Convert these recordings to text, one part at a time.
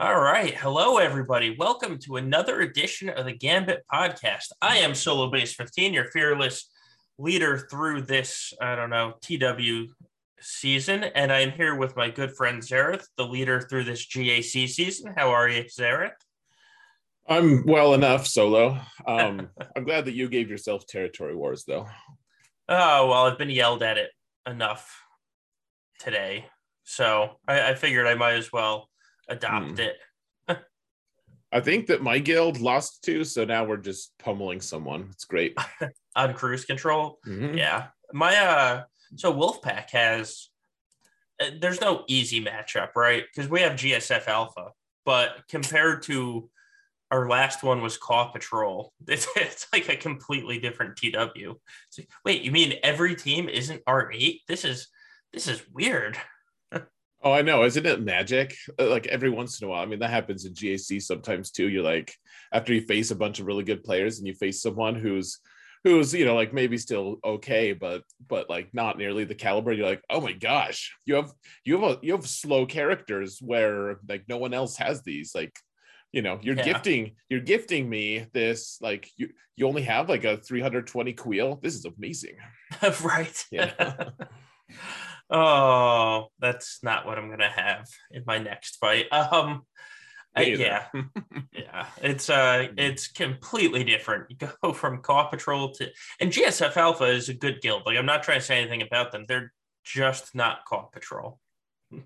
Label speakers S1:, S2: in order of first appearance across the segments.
S1: All right. Hello, everybody. Welcome to another edition of the Gambit podcast. I am Solobass15, your fearless leader through this, I don't know, TW season. And I'm here with my good friend Xaereth, the leader through this GAC season. How are you, Xaereth?
S2: I'm well enough, Solo. Um, I'm glad that you gave yourself territory wars, though.
S1: Oh, well, I've been yelled at it enough today. So I, I figured I might as well adopt mm. it.
S2: I think that my guild lost two, so now we're just pummeling someone. It's great.
S1: On cruise control. Mm-hmm. Yeah. My uh so Wolfpack has uh, there's no easy matchup, right? Because we have GSF Alpha, but compared to our last one was Caw Patrol. It's, it's like a completely different TW. Like, wait, you mean every team isn't R8? This is this is weird.
S2: Oh, I know. Isn't it magic? Uh, like every once in a while. I mean, that happens in GAC sometimes too. You're like, after you face a bunch of really good players and you face someone who's who's you know like maybe still okay but but like not nearly the caliber you're like oh my gosh you have you have a you have slow characters where like no one else has these like you know you're yeah. gifting you're gifting me this like you you only have like a 320 queel this is amazing
S1: right yeah Oh, that's not what I'm gonna have in my next fight. Um, yeah, yeah, it's uh, it's completely different. You go from Caw Patrol to and GSF Alpha is a good guild. Like I'm not trying to say anything about them. They're just not Caw Patrol.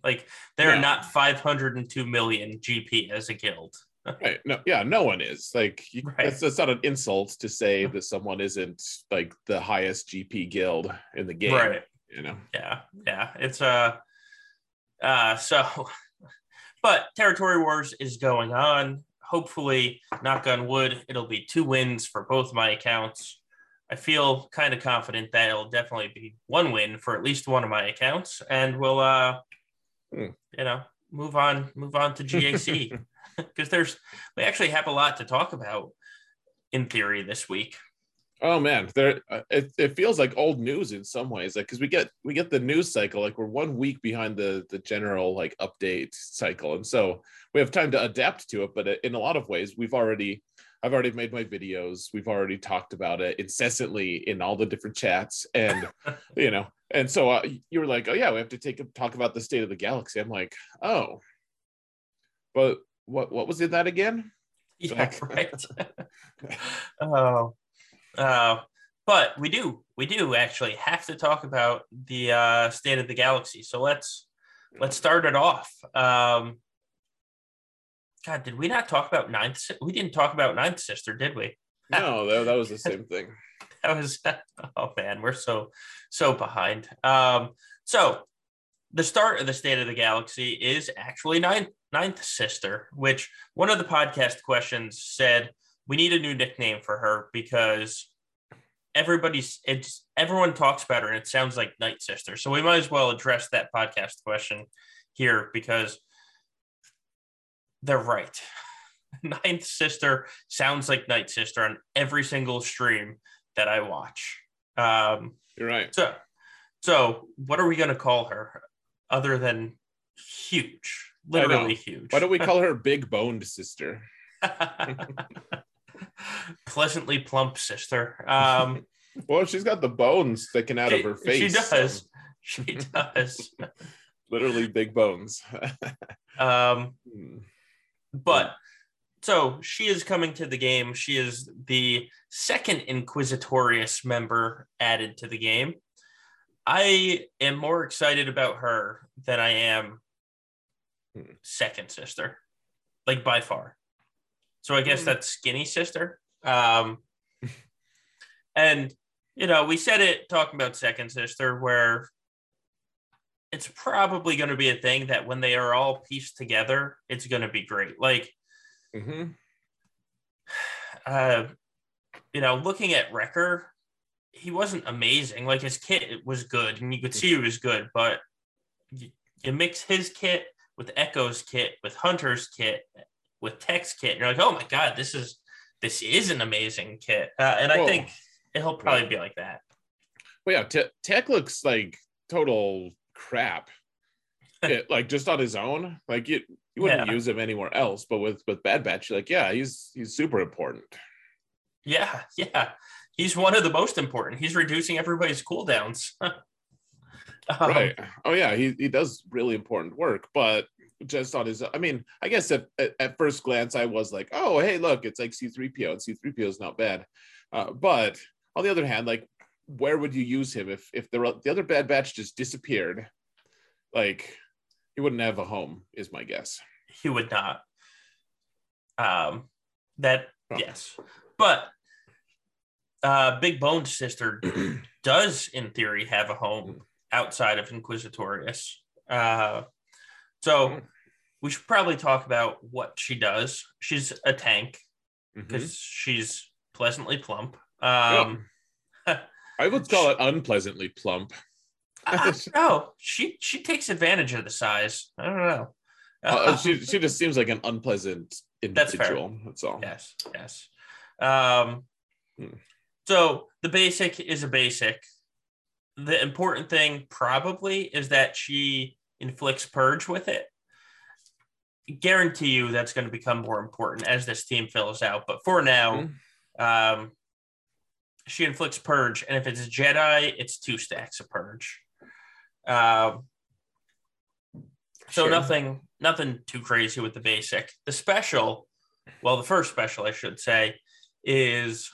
S1: Like they're yeah. not 502 million GP as a guild.
S2: right. No, yeah, no one is. Like you, right. that's, that's not an insult to say that someone isn't like the highest GP guild in the game. Right you know?
S1: Yeah yeah it's uh uh so but territory wars is going on. Hopefully knock on wood it'll be two wins for both my accounts. I feel kind of confident that it'll definitely be one win for at least one of my accounts and we'll uh hmm. you know move on move on to gac because there's we actually have a lot to talk about in theory this week
S2: Oh man, there uh, it, it feels like old news in some ways, like because we get we get the news cycle, like we're one week behind the the general like update cycle, and so we have time to adapt to it. But in a lot of ways, we've already I've already made my videos, we've already talked about it incessantly in all the different chats, and you know, and so uh, you were like, oh yeah, we have to take a talk about the state of the galaxy. I'm like, oh, but what what was in that again?
S1: Yeah, like, right. oh uh, but we do, we do actually have to talk about the uh, state of the galaxy. So let's let's start it off. Um, God, did we not talk about ninth? We didn't talk about ninth sister, did we?
S2: No, that, that was the same thing.
S1: that was oh man, we're so so behind. Um, so the start of the state of the galaxy is actually ninth ninth sister, which one of the podcast questions said we need a new nickname for her because everybody's it's everyone talks about her and it sounds like Night Sister. So we might as well address that podcast question here because they're right. Ninth Sister sounds like Night Sister on every single stream that I watch. Um,
S2: You're right.
S1: So, so what are we going to call her other than huge? Literally huge.
S2: Why don't we call her Big Boned Sister?
S1: pleasantly plump sister. Um,
S2: well, she's got the bones sticking out
S1: she,
S2: of her face.
S1: She does. So. She does.
S2: Literally big bones.
S1: um, hmm. but so she is coming to the game. She is the second Inquisitorius member added to the game. I am more excited about her than I am hmm. second sister, like by far. So I guess mm. that's skinny sister. Um, and you know, we said it talking about second sister, where it's probably going to be a thing that when they are all pieced together, it's going to be great. Like, mm-hmm. uh, you know, looking at Wrecker, he wasn't amazing. Like his kit was good, and you could see he was good, but you, you mix his kit with Echo's kit with Hunter's kit with Tech's kit. And you're like, oh my god, this is this is an amazing kit, uh, and I think it'll probably be like that.
S2: Well, yeah, Tech looks like total crap. it, like just on his own. Like you, you wouldn't
S1: Yeah.
S2: use him anywhere else. But with with Bad Batch, you're like, yeah, he's he's super important.
S1: Yeah, yeah. He's one of the most important. He's reducing everybody's cooldowns. Um,
S2: right. Oh yeah, he he does really important work, but just on his I mean, I guess at, at, at first glance I was like, oh hey, look, it's like C3PO, and C3PO is not bad. Uh, but on the other hand, like where would you use him if if the the other bad batch just disappeared? Like he wouldn't have a home, is my guess.
S1: He would not. Um, that
S2: Oh.
S1: yes, but uh, Big Bone's sister does, in theory, have a home outside of Inquisitorius. Uh, so
S2: Mm.
S1: We should probably talk about what she does. She's a tank because she's pleasantly plump.
S2: Yeah.
S1: Um,
S2: I would call it unpleasantly plump.
S1: I don't. She she takes advantage of the size. I don't know.
S2: Uh, she she just seems like an unpleasant individual.
S1: That's fair.
S2: That's, all.
S1: yes, yes. Um,
S2: Hmm.
S1: so the basic is a basic. The important thing probably is that she inflicts purge with it. Guarantee you that's going to become more important as this team fills out. But for now, um, she inflicts purge, and if it's a Jedi, it's two stacks of purge. Um, so
S2: Sure.
S1: nothing, nothing too crazy with the basic. The special, well, the first special, I should say, is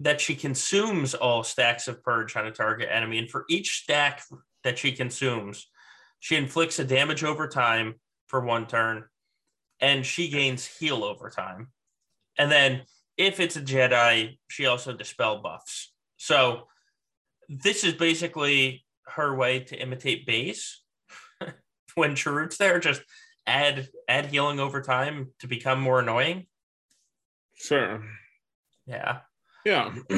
S1: that she consumes all stacks of purge on a target enemy, and for each stack that she consumes, she inflicts a damage over time for one turn, and she gains heal over time. And then if it's a Jedi, she also dispel buffs. So this is basically her way to imitate Baze when Chirrut's there, just add add healing over time to become more annoying.
S2: Sure.
S1: Yeah.
S2: Yeah.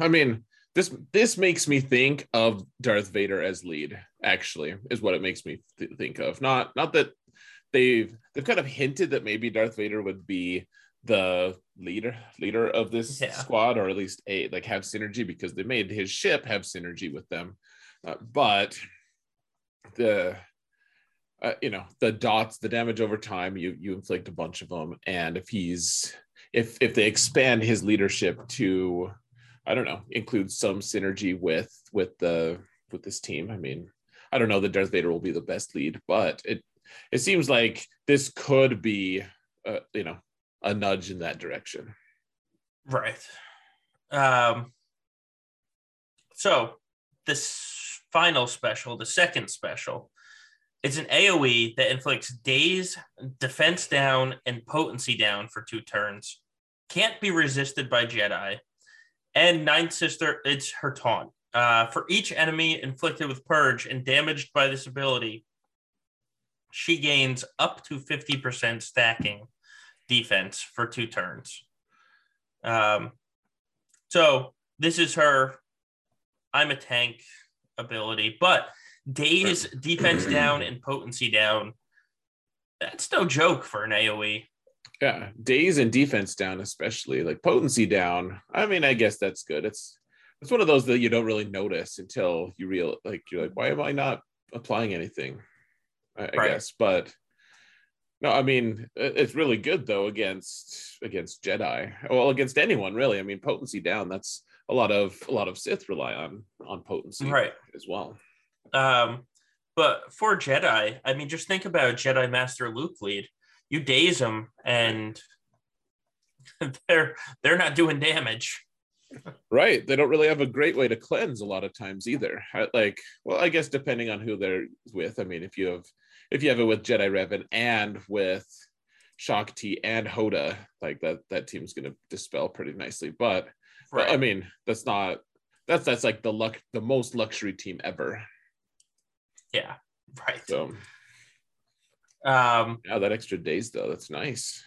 S2: I mean, this this makes me think of Darth Vader as lead, actually, is what it makes me th- think of. Not not that they've they've kind of hinted that maybe Darth Vader would be the leader leader of this
S1: Yeah.
S2: squad or at least a like have synergy because they made his ship have synergy with them. Uh, but the uh, you know the dots the damage over time you you inflict a bunch of them and if he's if if they expand his leadership to i don't know include some synergy with with the with this team i mean i don't know that darth vader will be the best lead but it it seems like this could be uh, you know a nudge in that direction
S1: Right. Um, so this final special, the second special, it's an AoE that inflicts daze, defense down, and potency down for two turns. Can't be resisted by Jedi. And Ninth Sister, it's her taunt. Uh, for each enemy inflicted with Purge and damaged by this ability, she gains up to 50% stacking defense for two turns. Um, so this is her I'm a tank ability, but daze defense down and potency down. That's no joke for an. AoE.
S2: yeah daze and defense down especially like potency down i mean i guess that's good it's it's one of those that you don't really notice until you real like you're like why am i not applying anything i, I guess but no i mean it's really good though against against jedi well against anyone really i mean potency down that's a lot of a lot of sith rely on on potency
S1: Right.
S2: as well
S1: Um, but for Jedi, I mean, just think about Jedi Master Luke lead. You daze them, and they're they're not doing damage.
S2: Right. They don't really have a great way to cleanse a lot of times either. Like, well, I guess depending on who they're with. I mean, if you have if you have it with Jedi Revan and with Shakti and Hoda, like that that team's gonna dispel pretty nicely. But
S1: Right.
S2: I mean, that's not that's that's like the luck the most luxury team ever.
S1: yeah. Right.
S2: So
S1: Um,
S2: yeah, that extra daze though, that's nice.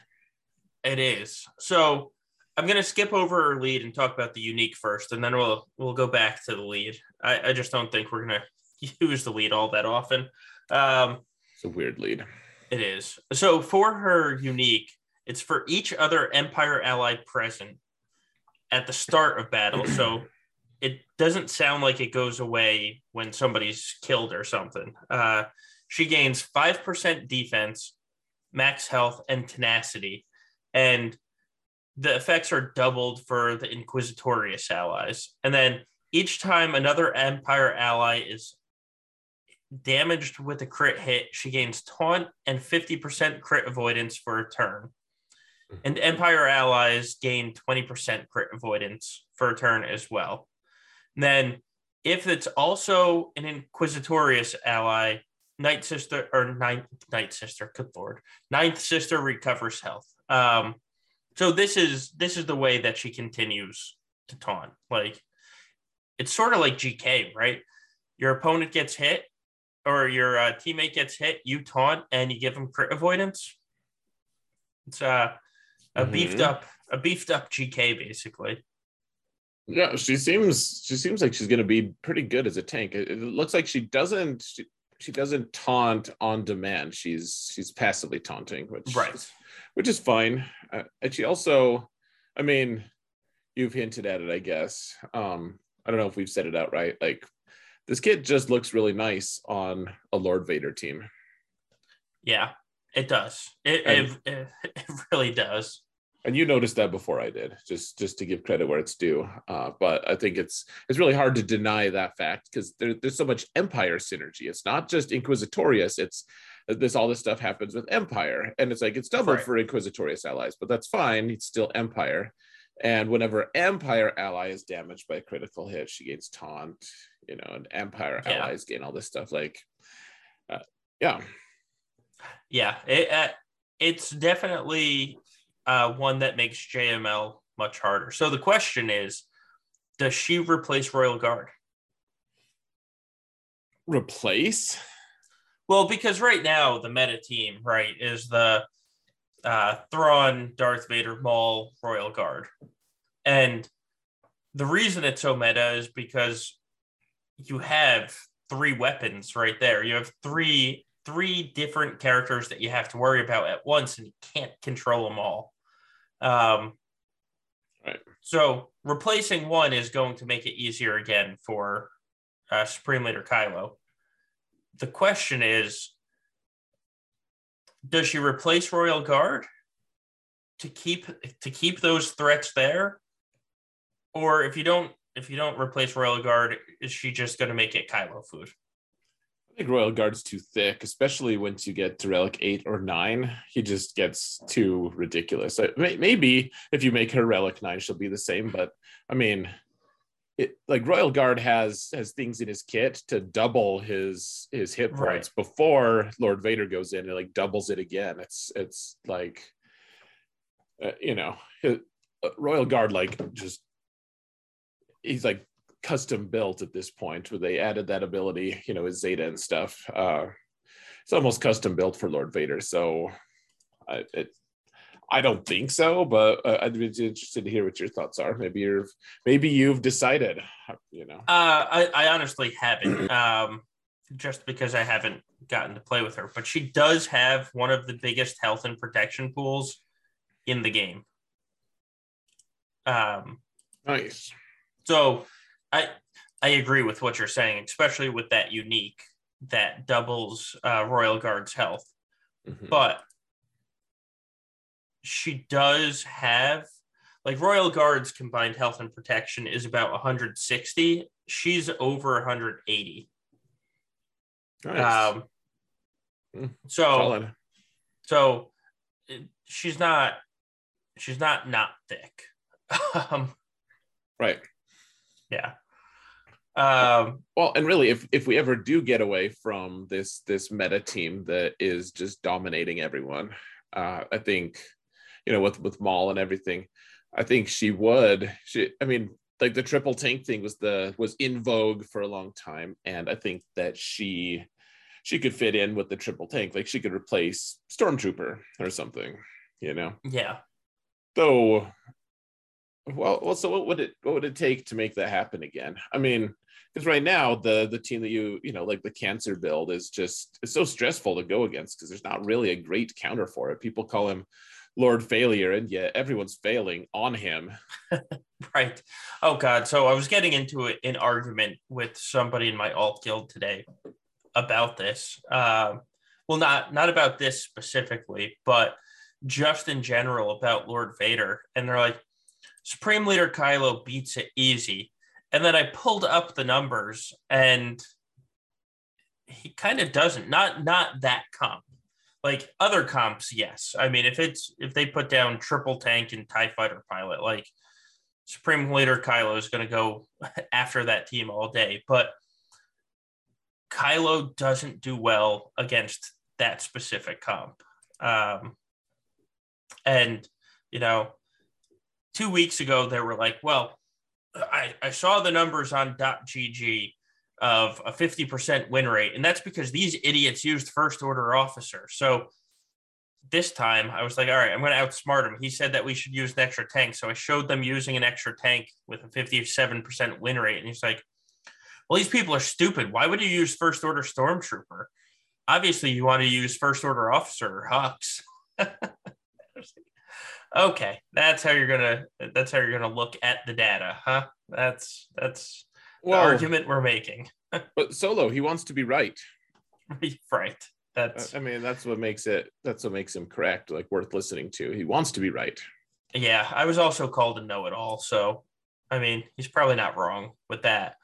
S1: It is. So I'm gonna skip over our lead and talk about the unique first, and then we'll we'll go back to the lead. I, I just don't think we're gonna use the lead all that often. Um,
S2: It's a weird lead.
S1: it is. So for her unique, it's for each other Empire ally present at the start of battle. So it doesn't sound like it goes away when somebody's killed or something. Uh, she gains 5% defense, max health, and tenacity. And the effects are doubled for the Inquisitorius allies. And then each time another Empire ally is damaged with a crit hit, she gains taunt and 50% crit avoidance for a turn. Mm-hmm. And Empire allies gain 20% crit avoidance for a turn as well. And then, if it's also an Inquisitorius ally, Night Sister or Ninth Night Sister, good lord, Ninth Sister recovers health. Um, so this is this is the way that she continues to taunt. Like it's sort of like GK, right? Your opponent gets hit, or your uh, teammate gets hit, you taunt and you give them crit avoidance. It's uh, a mm-hmm. beefed up, a beefed up GK basically.
S2: Yeah, she seems she seems like she's going to be pretty good as a tank. It, it looks like she doesn't she, she, doesn't taunt on demand. She's she's passively taunting, which
S1: right,
S2: which is fine. Uh, and she also, I mean, you've hinted at it, I guess. Um, I don't know if we've said it out right. Like this kid just looks really nice on a Lord Vader team.
S1: Yeah, it does. It, and, it, it, really does.
S2: And you noticed that before I did, just just to give credit where it's due. Uh, but I think it's it's really hard to deny that fact because there, there's so much Empire synergy. It's not just Inquisitorius. It's this all this stuff happens with Empire, and it's like it's doubled right. for Inquisitorius allies, but that's fine. It's still Empire. And whenever Empire ally is damaged by a critical hit, she gains taunt, you know, and Empire yeah. allies gain all this stuff. Like, uh, yeah.
S1: Yeah. It, uh, it's definitely uh, one that makes JML much harder. So the question is does she replace Royal Guard?
S2: Replace?
S1: Well, because right now the meta team, right, is the uh, Thrawn, Darth Vader, Maul, Royal Guard. And the reason it's so meta is because you have three weapons right there. You have three three different characters that you have to worry about at once, and you can't control them all. Um, right. So replacing one is going to make it easier again for uh, Supreme Leader Kylo. The question is, does she replace Royal Guard to keep to keep those threats there? Or if you don't if you don't replace Royal Guard, is she just going to make it Kylo food?
S2: I think Royal Guard's too thick, especially once you get to Relic 8 or 9. He just gets too ridiculous. Maybe if you make her Relic 9, she'll be the same. But I mean, it, like Royal Guard has has things in his kit to double his his hit points right. before Lord Vader goes in and like doubles it again. It's it's like uh, you know uh, Royal Guard like just he's like custom built at this point where they added that ability you know his Zeta and stuff. Uh, it's almost custom built for Lord Vader, so I, it I don't think so, but uh, I'd be interested to hear what your thoughts are. Maybe you're, maybe you've decided. You know,
S1: uh, I, I honestly haven't, um, just because I haven't gotten to play with her. But she does have one of the biggest health and protection pools in the game. Um,
S2: nice.
S1: So, I I agree with what you're saying, especially with that unique that doubles uh, Royal Guard's health. Mm-hmm. But she does have like Royal Guard's combined health and protection is about 160. She's over 180. Nice. Um, hmm. so, Solid. so she's not, she's not not thick. um,
S2: right.
S1: Yeah. Um,
S2: well, and really, if if we ever do get away from this this meta team that is just dominating everyone, uh, I think you know, with with Maul and everything. I think she would. She, I mean, like the triple tank thing was the was in vogue for a long time, and I think that she she could fit in with the triple tank. Like she could replace Stormtrooper or something, you know.
S1: Yeah.
S2: Though, well, well, so what would it what would it take to make that happen again? I mean, because right now the the team that you you know like the cancer build is just it's so stressful to go against because there's not really a great counter for it. People call him Lord Failure, and yet everyone's failing on him.
S1: right. Oh God. So I was getting into an argument with somebody in my alt guild today about this. Um, well, not not about this specifically, but just in general about Lord Vader. And they're like, Supreme Leader Kylo beats it easy. And then I pulled up the numbers and he kind of doesn't. Not not that comp. Like other comps, yes. I mean, if it's if they put down triple tank and TIE fighter pilot, like Supreme Leader Kylo is gonna go after that team all day. But Kylo doesn't do well against that specific comp. Um, and, you know, two weeks ago, they were like, well, I, I saw the numbers on .gg of a 50% win rate. And that's because these idiots used first order officer. So this time I was like, all right, I'm going to outsmart him. He said that we should use an extra tank. So I showed them using an extra tank with a 57% win rate. And he's like, well, these people are stupid. Why would you use first order stormtrooper? Obviously, you want to use first order officer or Hux. okay, that's how you're gonna that's how you're gonna look at the data, huh? That's that's well, the argument we're making.
S2: but Solo, he wants to be right.
S1: right. That's
S2: I mean, that's what makes it that's what makes him correct, like worth listening to. He wants to be right.
S1: Yeah, I was also called a know-it-all, so I mean, he's probably not wrong with that.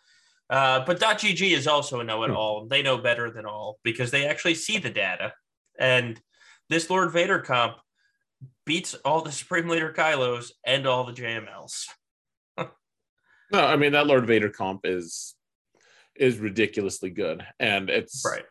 S1: Uh, but .gg is also a know-it-all. They know better than all because they actually see the data. And this Lord Vader comp beats all the Supreme Leader Kylos and all the JMLs.
S2: no, I mean that Lord Vader comp is is ridiculously good, and it's
S1: right.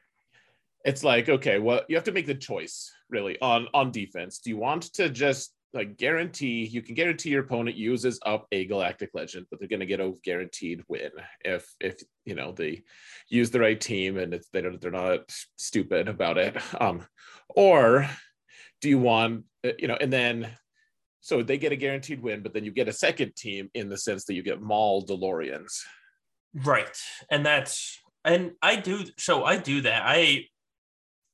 S2: It's like okay, well, you have to make the choice really on on defense. Do you want to just like guarantee you can guarantee your opponent uses up a galactic legend but they're going to get a guaranteed win if if you know they use the right team and it's they're, they're not stupid about it um or do you want you know and then so they get a guaranteed win but then you get a second team in the sense that you get Mandalorians
S1: right and that's and I do so I do that I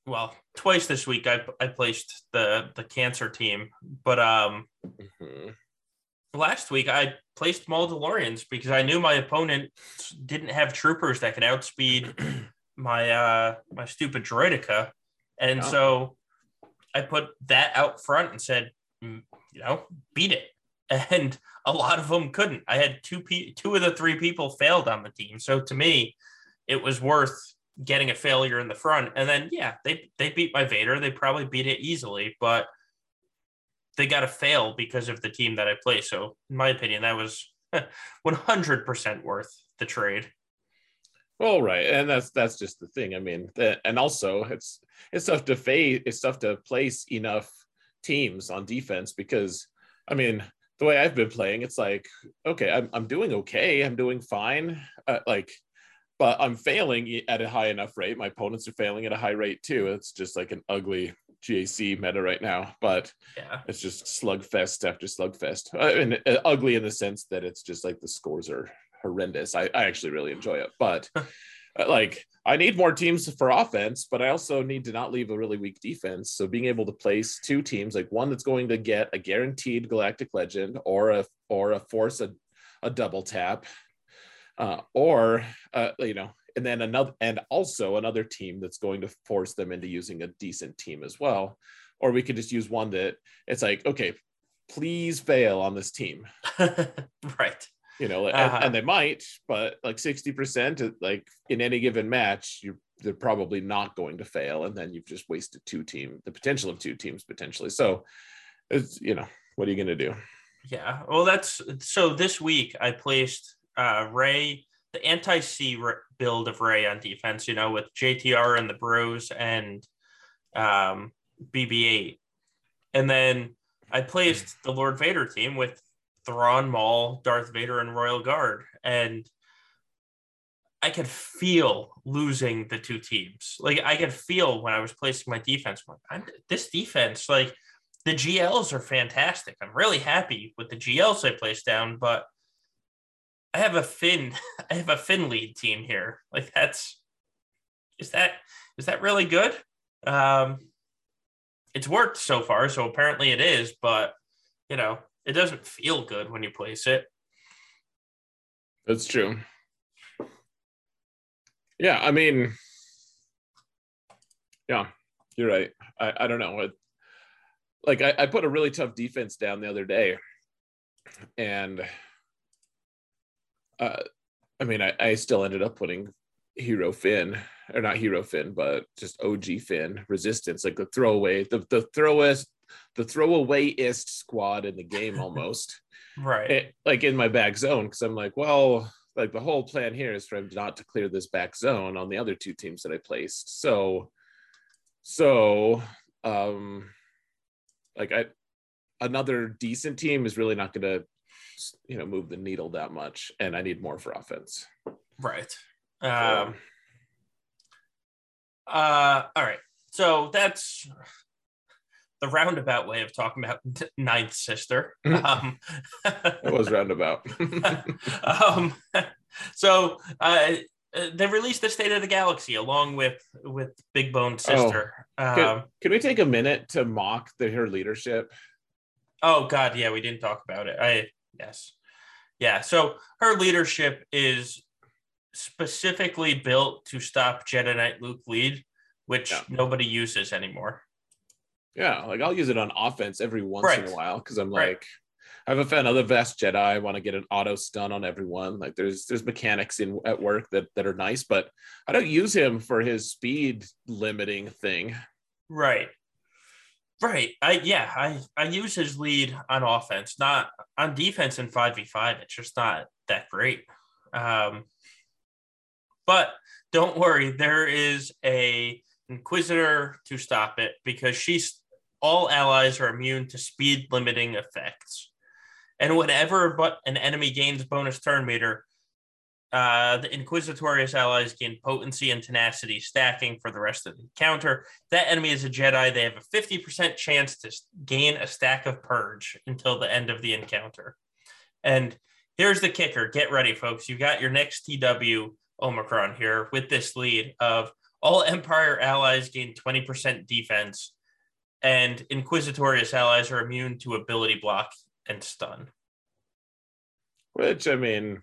S1: well twice this week I, I placed the the cancer team but um mm-hmm. last week I placed Mandalorians because I knew my opponent didn't have troopers that could outspeed my uh my stupid droideka and oh. so I put that out front and said mm, you know beat it and a lot of them couldn't I had two pe- two of the three people failed on the team so to me it was worth getting a failure in the front. And then yeah, they they beat my Vader. They probably beat it easily, but they got to fail because of the team that I play. So in my opinion, that was 100% worth the trade.
S2: Well, right, and that's that's just the thing. I mean, the, and also it's it's tough to face. It's tough to place enough teams on defense because, I mean, the way I've been playing, it's like okay, I'm I'm doing okay. I'm doing fine. Uh, like but I'm failing at a high enough rate. My opponents are failing at a high rate too. It's just like an ugly GAC meta right now, but
S1: yeah,
S2: it's just slugfest after slugfest. I mean, uh, ugly in the sense that it's just like the scores are horrendous. I, I actually really enjoy it, but uh, like I need more teams for offense, but I also need to not leave a really weak defense. So being able to place two teams, like one that's going to get a guaranteed Galactic Legend or a or a force a, a double tap uh, or uh, you know, and then another, and also another team that's going to force them into using a decent team as well. Or we could just use one that it's like, okay, please fail on this team,
S1: right?
S2: You know, uh-huh. and, and, they might, but like sixty percent, like in any given match, you they're probably not going to fail, and then you've just wasted two team, the potential of two teams potentially. So, it's you know, what are you going to do?
S1: Yeah, well, that's so. This week I placed uh, Rey, the anti C build of Rey on defense, you know, with JTR and the Bros and um, BB 8. And then I placed the Lord Vader team with Thrawn, Maul, Darth Vader, and Royal Guard. And I could feel losing the two teams. Like I could feel when I was placing my defense. I'm I'm, this defense, like the GLs are fantastic. I'm really happy with the GLs I placed down, but I have a Finn, I have a Finn lead team here. Like that's is that is that really good? Um it's worked so far, so apparently it is, but you know, it doesn't feel good when you place it.
S2: That's true. Yeah, I mean, Yeah, you're right. I, I don't know. Like I, I put a really tough defense down the other day, and uh, I mean, I, I still ended up putting Hero Finn, or not Hero Finn, but just OG Finn resistance, like the throwaway, the the throwest, the throwawayest squad in the game almost.
S1: right.
S2: It, like in my back zone, because I'm like, well, like the whole plan here is for him not to clear this back zone on the other two teams that I placed. So, so, um, like I, another decent team is really not going to, you know, move the needle that much, and I need more for offense.
S1: Right. Um, uh, all right. So that's the roundabout way of talking about Ninth Sister. Um,
S2: it was roundabout.
S1: um, so uh, they released the State of the Galaxy along with with Big Bone Sister.
S2: Oh, can, can, we take a minute to mock the, her leadership?
S1: Oh God, yeah, we didn't talk about it. I yes, yeah. So her leadership is specifically built to stop Jedi Knight Luke lead, which yeah. nobody uses anymore.
S2: Yeah, like I'll use it on offense every once right. in a while because I'm right. like, I have a fan other vest Jedi. I want to get an auto stun on everyone. Like there's there's mechanics in at work that that are nice, but I don't use him for his speed limiting thing.
S1: Right. Right. I yeah, I I use his lead on offense, not on defense in 5v5. It's just not that great. Um but don't worry, there is a inquisitor to stop it because she's all allies are immune to speed limiting effects. And whenever but an enemy gains bonus turn meter, uh, the Inquisitorius allies gain potency and tenacity stacking for the rest of the encounter. That enemy is a Jedi. They have a 50% chance to gain a stack of Purge until the end of the encounter. And here's the kicker get ready, folks. You got your next TW Omicron here with this lead of all Empire allies gain 20% defense, and Inquisitorius allies are immune to ability block and stun.
S2: Which, I mean,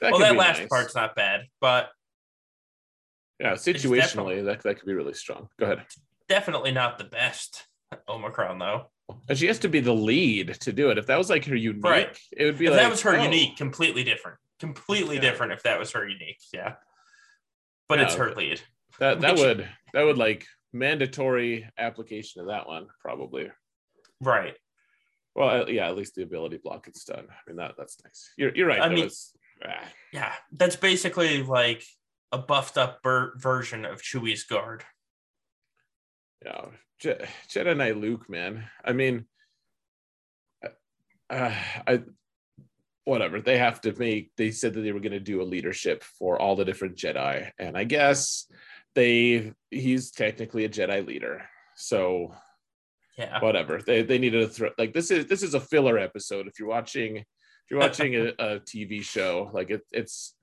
S1: that well, that last nice. part's not bad, but.
S2: Yeah, situationally, that, that could be really strong. Go ahead.
S1: Definitely not the best Omicron, though.
S2: And she has to be the lead to do it. If that was like her unique, right. it would be
S1: if
S2: like.
S1: that was her oh. unique, completely different completely yeah. different if that was her unique. Yeah. But yeah, it's her lead.
S2: That that Which, would that would like mandatory application of that one probably.
S1: Right.
S2: Well, yeah, at least the ability block is done. I mean that that's nice. You're you're right.
S1: I mean, ah. yeah, that's basically like a buffed up ber- version of Chewie's guard.
S2: Yeah, Je- Jedi Luke, man. I mean, uh, I whatever they have to make they said that they were going to do a leadership for all the different jedi and i guess they he's technically a jedi leader so
S1: yeah.
S2: whatever. They they needed to throw like this is this is a filler episode. If you're watching if you're watching a, a tv show like it, it's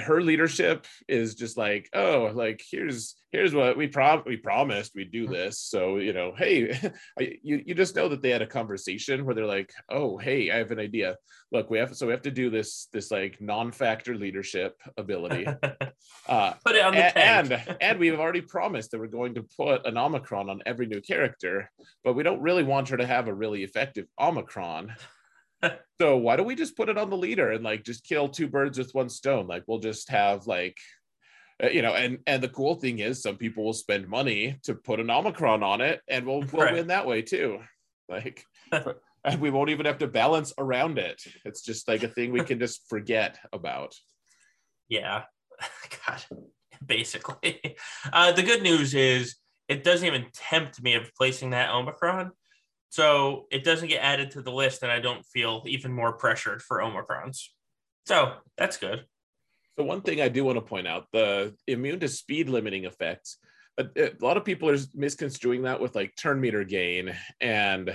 S2: her leadership is just like oh like here's here's what we prom we promised we'd do this. So you know hey you, you just know that they had a conversation where they're like oh hey i have an idea. Look we have so we have to do this this like non-factor leadership ability uh
S1: put it on
S2: the and, and and we've already promised that we're going to put an omicron on every new character but we don't really want her to have a really effective omicron so why don't we just put it on the leader and like just kill two birds with one stone? Like we'll just have like uh, you know, and and the cool thing is some people will spend money to put an omicron on it, and we'll we'll right. win that way too. Like, and we won't even have to balance around it. It's just like a thing we can just forget about.
S1: Yeah, God, basically. Uh, the good news is it doesn't even tempt me of placing that omicron so it doesn't get added to the list, and I don't feel even more pressured for Omicrons. So that's good.
S2: So one thing I do want to point out: the immune to speed limiting effects. A, a lot of people are misconstruing that with like turn meter gain and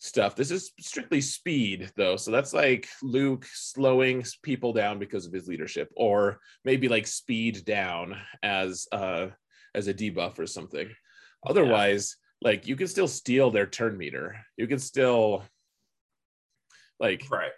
S2: stuff. This is strictly speed, though. So that's like Luke slowing people down because of his leadership, or maybe like speed down as uh as a debuff or something. Otherwise, like you can still steal their turn meter. You can still like
S1: right.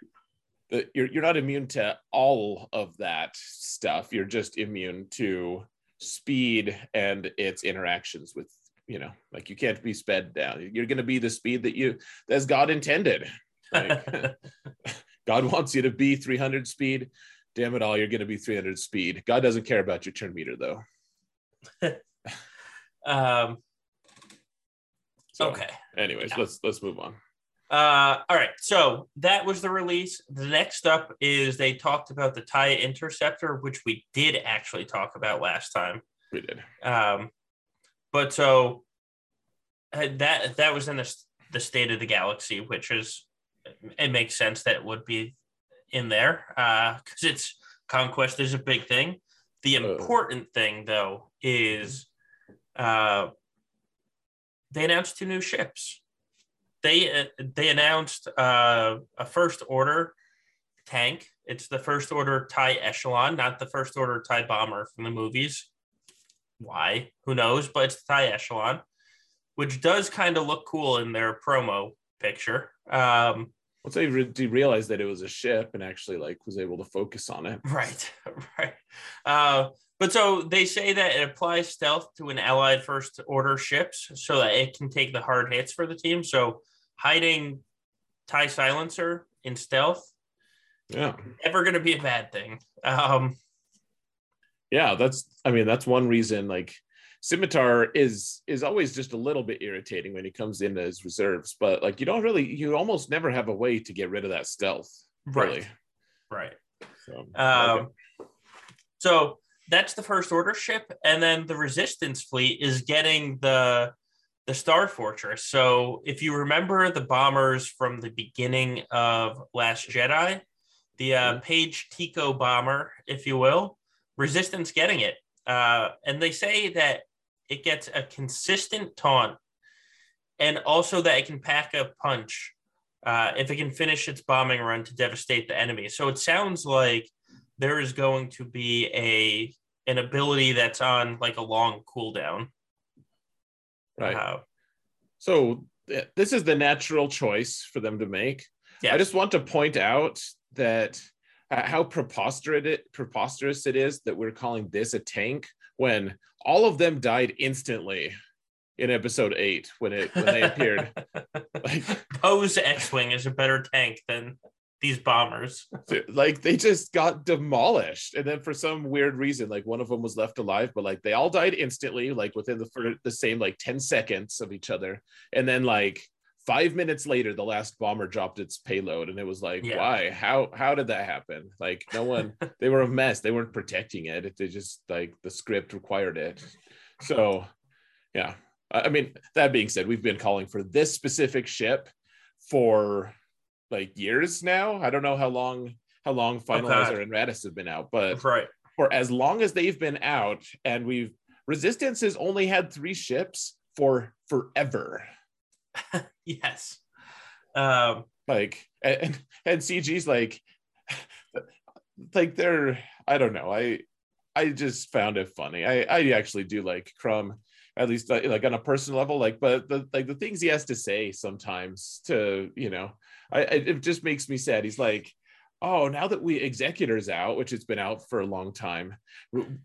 S2: The, you're you're not immune to all of that stuff. You're just immune to speed and its interactions with you know like you can't be sped down you're going to be the speed that you as god intended like, god wants you to be 300 speed damn it all you're going to be 300 speed god doesn't care about your turn meter though
S1: um
S2: So,
S1: okay
S2: anyways
S1: Yeah.
S2: let's let's move on
S1: Uh, all right. So that was the release. The next up is they talked about the TIE Interceptor, which we did actually talk about last time.
S2: we did
S1: Um, but so uh, that that was in the, the state of the galaxy, which is it makes sense that it would be in there Uh, because it's conquest is a big thing. The
S2: Uh.
S1: important thing though is uh, they announced two new ships. They uh, they announced uh, a first order tank. It's the first order TIE echelon, not the first order TIE bomber from the movies. Why? Who knows? But it's the tie echelon which does kind of look cool in their promo picture. Um
S2: once they re- realized that it was a ship and actually like was able to focus on it.
S1: Right right. Uh but so they say that it applies stealth to an allied first order ships so that it can take the hard hits for the team. So hiding tie silencer in stealth
S2: yeah.
S1: never going to be a bad thing. Um
S2: yeah that's i mean that's one reason like scimitar is is always just a little bit irritating when he comes in as reserves but like you don't really you almost never have a way to get rid of that stealth really.
S1: Right. Right.
S2: So
S1: Um,
S2: okay.
S1: So that's the first order ship, and then the resistance fleet is getting the the Star Fortress. So if you remember the bombers from the beginning of Last Jedi, the uh,
S2: Mhm.
S1: Paige Tico bomber, if you will, Resistance getting it, uh, and they say that it gets a consistent taunt, and also that it can pack a punch. Uh, if it can finish its bombing run to devastate the enemy. So it sounds like there is going to be a an ability that's on like a long cooldown.
S2: right
S1: Uh,
S2: so this is the natural choice for them to make
S1: yeah.
S2: I just want to point out that uh, how preposterous it, preposterous it is that we're calling this a tank when all of them died instantly in episode eight when it when they appeared. Like,
S1: Poe's X-wing is a better tank than these bombers.
S2: like they just got demolished, and then for some weird reason, like one of them was left alive, but like they all died instantly, like within the the same like ten seconds of each other, and then like five minutes later, the last bomber dropped its payload, and it was like,
S1: Yeah.
S2: why? How how did that happen? Like no one, they were a mess. They weren't protecting it. They just like the script required it. So, yeah. I mean, that being said, we've been calling for this specific ship for like years now. I don't know how long how long Finalizer
S1: God.
S2: and Raddus have been out, but
S1: right.
S2: for as long as they've been out, and we've Resistance has only had three ships for forever.
S1: Yes. Um,
S2: Like and and CG's like like they're I don't know. I I just found it funny. I I actually do like Crumb at least like, on a personal level like but the like the things he has to say sometimes to you know I, it just makes me sad. He's like oh now that we executors out which has been out for a long time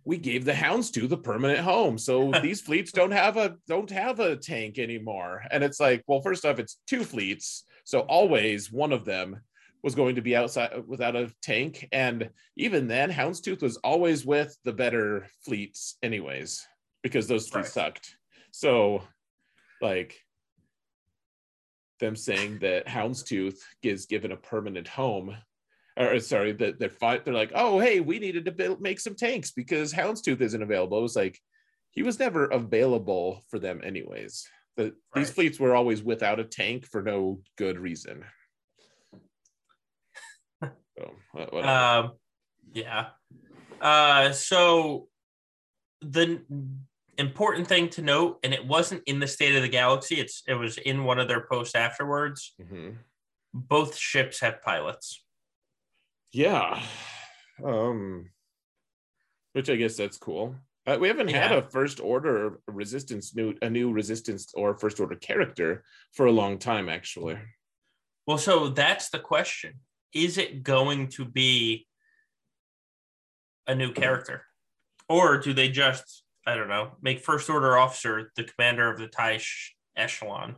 S2: we gave the houndstooth the permanent home so these fleets don't have a don't have a tank anymore. And it's like well first off it's two fleets so always one of them was going to be outside without a tank. And even then houndstooth was always with the better fleets anyways because those fleets
S1: Right.
S2: sucked. So like them saying that houndstooth is given a permanent home or sorry that they're fight they're like oh hey we needed to build make some tanks because houndstooth isn't available. It was like he was never available for them anyways. The, these fleets were always without a tank for no good reason. So
S1: um, yeah. Uh, so the important thing to note, and it wasn't in the State of the Galaxy. It's it was in one of their posts afterwards.
S2: Mhm.
S1: Both ships have pilots.
S2: yeah um which i guess that's cool uh, we haven't had a first order resistance new a new resistance or first order character for a long time actually
S1: Well, so that's the question. Is it going to be a new character? Or do they just, I don't know, make first order officer the commander of the TIE echelon?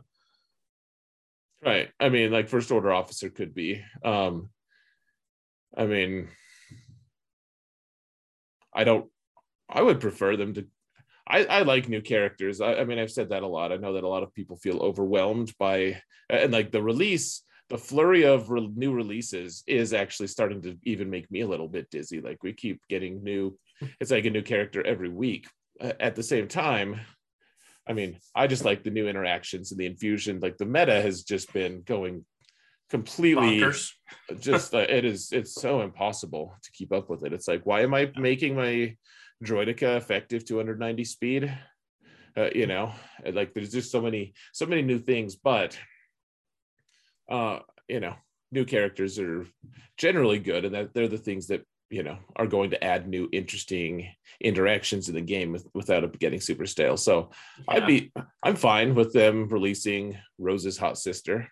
S2: Right. I mean, like first order officer could be. Um, I mean, I don't. I would prefer them to. I, I like new characters. I, I mean, I've said that a lot. I know that a lot of people feel overwhelmed by and like the release, the flurry of re- new releases is actually starting to even make me a little bit dizzy. Like we keep getting new. It's like a new character every week. At the same time, I mean, I just like the new interactions and the infusion. Like the meta has just been going completely Bonkers. just uh, it is it's so impossible to keep up with it. It's like, why am I making my droideka effective 290 speed? Uh, you know, like there's just so many so many new things, but uh, you know, new characters are generally good, and that they're the things that you know are going to add new interesting interactions in the game with, without it getting super stale. So yeah. i'd be i'm fine with them releasing rose's hot sister.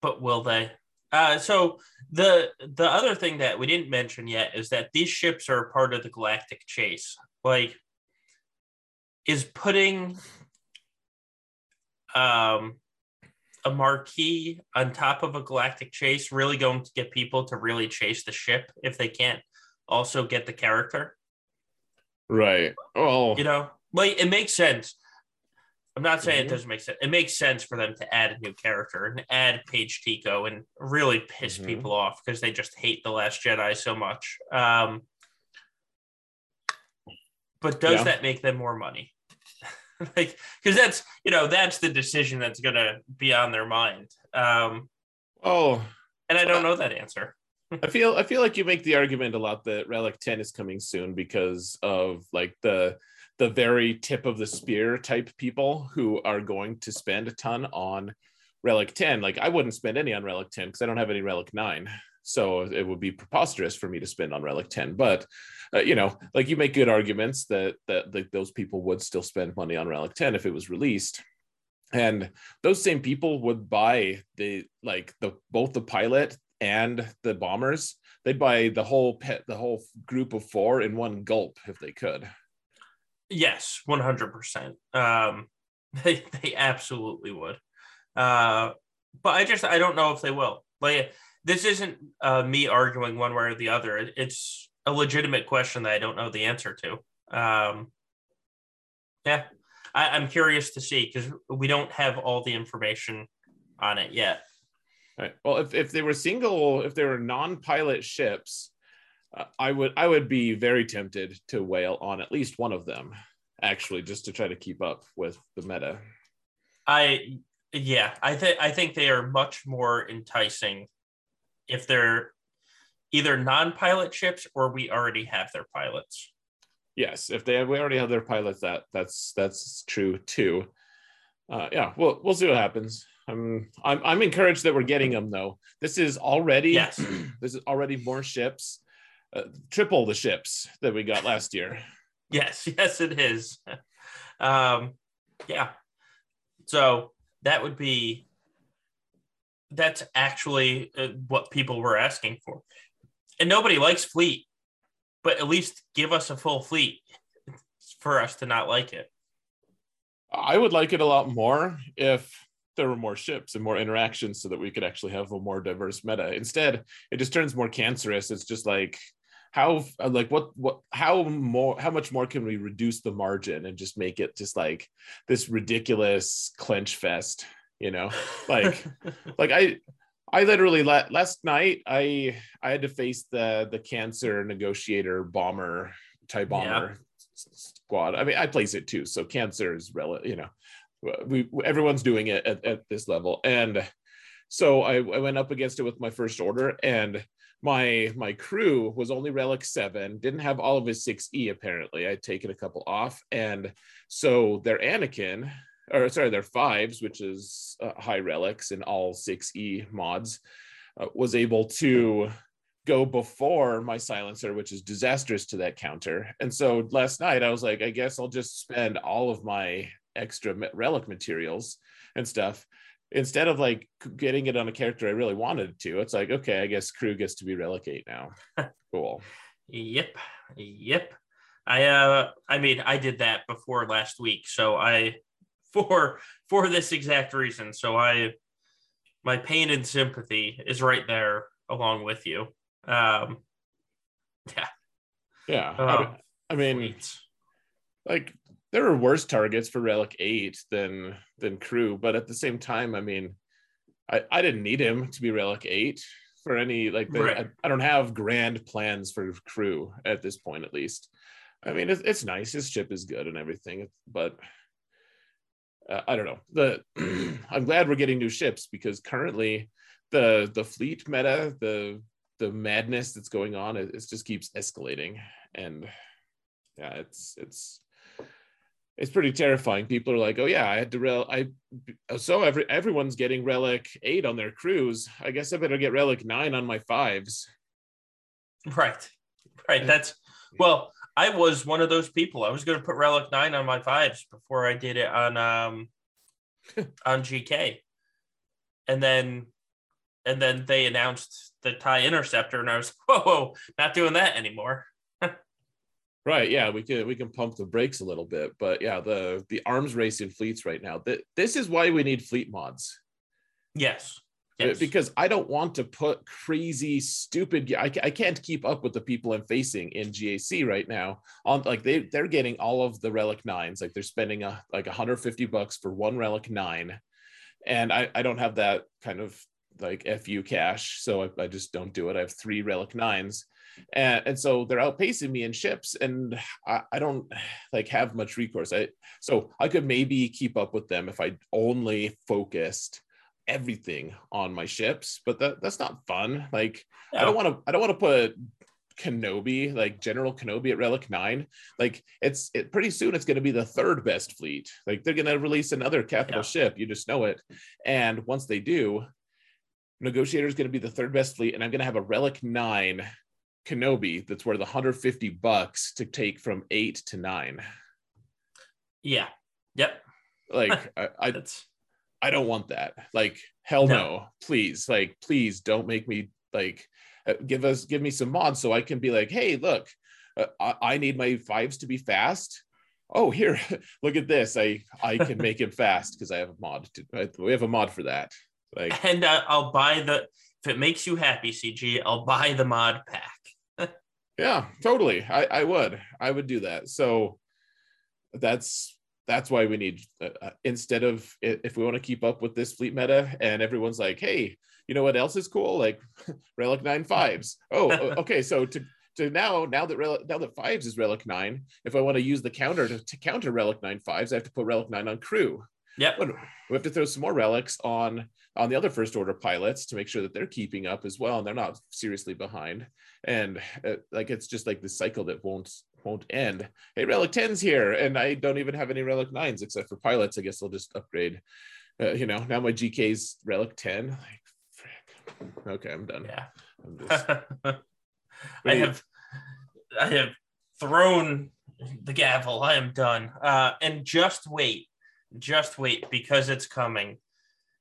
S1: But will they? Uh, so the the other thing that we didn't mention yet is that these ships are part of the galactic chase. Like is putting um a marquee on top of a galactic chase really going to get people to really chase the ship if they can't also get the character?
S2: Right. Oh,
S1: you know, like it makes sense. I'm not saying mm-hmm. it doesn't make sense. It makes sense for them to add a new character and add Paige Tico and really piss mm-hmm. people off because they just hate the Last Jedi so much. Um, but does yeah. that make them more money? like because that's you know that's the decision that's going to be on their mind. Um
S2: oh.
S1: and i don't know that answer.
S2: I feel i feel like you make the argument a lot that relic 10 is coming soon because of like the the very tip of the spear type people who are going to spend a ton on relic 10 like i wouldn't spend any on relic 10 because i don't have any relic 9 so it would be preposterous for me to spend on relic 10 but uh, you know like you make good arguments that, that those people would still spend money on relic 10 if it was released. And those same people would buy the like the both the pilot and the bombers. They'd buy the whole pet the whole group of four in one gulp if they could.
S1: Yes 100% um they, they absolutely would. Uh but i just i don't know if they will. Like this isn't uh, me arguing one way or the other. It's a legitimate question that I don't know the answer to. Um, yeah, I, am curious to see because we don't have all the information on it yet.
S2: Right. Well, if, if they were single, if they were non-pilot ships, uh, I would I would be very tempted to whale on at least one of them, actually, just to try to keep up with the meta.
S1: I yeah, I think I think they are much more enticing if they're either non-pilot ships or we already have their pilots.
S2: Yes, if they have, we already have their pilots, that that's that's true too. Uh, yeah, well, we'll see what happens. I'm, I'm I'm encouraged that we're getting them though. This is already
S1: yes.
S2: this is already more ships, uh, triple the ships that we got last year.
S1: yes, yes, it is. Um, yeah. So that would be that's actually uh, what people were asking for. And nobody likes fleet, but at least give us a full fleet for us to not like it.
S2: I would like it a lot more if there were more ships and more interactions so that we could actually have a more diverse meta. Instead, it just turns more cancerous. It's just like how like what what how more how much more can we reduce the margin and just make it just like this ridiculous clench fest you know like like i i literally let, last night i i had to face the the cancer negotiator bomber type bomber yeah. squad. I mean i place it too so cancer is relative you know we everyone's doing it at, at this level. And so I, I went up against it with my first order and my my crew was only relic 7 didn't have all of his 6e apparently. I'd taken a couple off and so their anakin or sorry, they're fives, which is uh, high relics in all 6E mods, uh, was able to go before my silencer, which is disastrous to that counter. And so last night I was like, I guess I'll just spend all of my extra relic materials and stuff instead of like getting it on a character I really wanted to. It's like, okay, I guess crew gets to be relicate now. cool.
S1: Yep. Yep. I uh I mean I did that before last week, so I for for this exact reason. So I my pain and sympathy is right there along with you. Um yeah.
S2: Yeah. Um, I, I mean like there are worse targets for Relic 8 than than crew, but at the same time, I mean I, I didn't need him to be Relic 8 for any like the, right. I, I, don't have grand plans for crew at this point at least i mean it's, it's nice his ship is good and everything but uh, i don't know the i'm glad we're getting new ships because currently the the fleet meta the the madness that's going on it, it just keeps escalating and yeah it's it's it's pretty terrifying. People are like, "Oh yeah, I had to rel I so every everyone's getting relic 8 on their crews. I guess I better get relic 9 on my fives.
S1: Right. Right. That's well, I was one of those people. I was going to put relic 9 on my fives before I did it on um on GK. And then and then they announced the tie interceptor and I was, "Whoa, whoa, not doing that anymore."
S2: Right. Yeah, we can we can pump the brakes a little bit, but yeah, the the arms race in fleets right now. That this is why we need fleet mods.
S1: Yes.
S2: Yes. Because I don't want to put crazy, stupid. I, I can't keep up with the people I'm facing in GAC right now. On like they they're getting all of the relic nines. Like they're spending a like 150 bucks for one relic nine, and I I don't have that kind of like fu cash, so I, I just don't do it. I have three relic nines and, and so they're outpacing me in ships and I, I don't like have much recourse i so i could maybe keep up with them if i only focused everything on my ships but that, that's not fun like i don't want to i don't want to put Kenobi, like General Kenobi at Relic 9, like it's it pretty soon it's going to be the third best fleet. Like they're going to release another capital yeah. ship, you just know it. And once they do, Negotiator is going to be the third best fleet, and I'm going to have a Relic 9 Kenobi that's worth 150 bucks to take from eight to nine.
S1: Yeah. Yep.
S2: Like I, I, I don't want that. Like hell no. no. Please, like please don't make me like uh, give us give me some mods so I can be like, hey, look, uh, I, I need my fives to be fast. Oh, here, look at this. I I can make it fast because I have a mod. To, we have a mod for that.
S1: Like, and uh, I'll buy the if it makes you happy, CG. I'll buy the mod pack.
S2: Yeah, totally. I, I would. I would do that. So that's that's why we need uh, uh instead of if we want to keep up with this fleet meta and everyone's like, hey, you know what else is cool? Like Relic Nine Fives. Oh, okay. So to to now now that Relic, now that Fives is Relic Nine, if I want to use the counter to, to counter Relic Nine Fives, I have to put Relic Nine on crew.
S1: Yeah.
S2: We have to throw some more relics on on the other first order pilots to make sure that they're keeping up as well and they're not seriously behind and uh, like it's just like the cycle that won't won't end. Hey relic 10's here and i don't even have any relic 9s except for pilots. I guess i'll just upgrade. Uh, you know now my gk's relic 10 like frick. okay i'm done.
S1: Yeah. I'm just... i have i have thrown the gavel. I am done. Uh and just wait just wait because it's coming.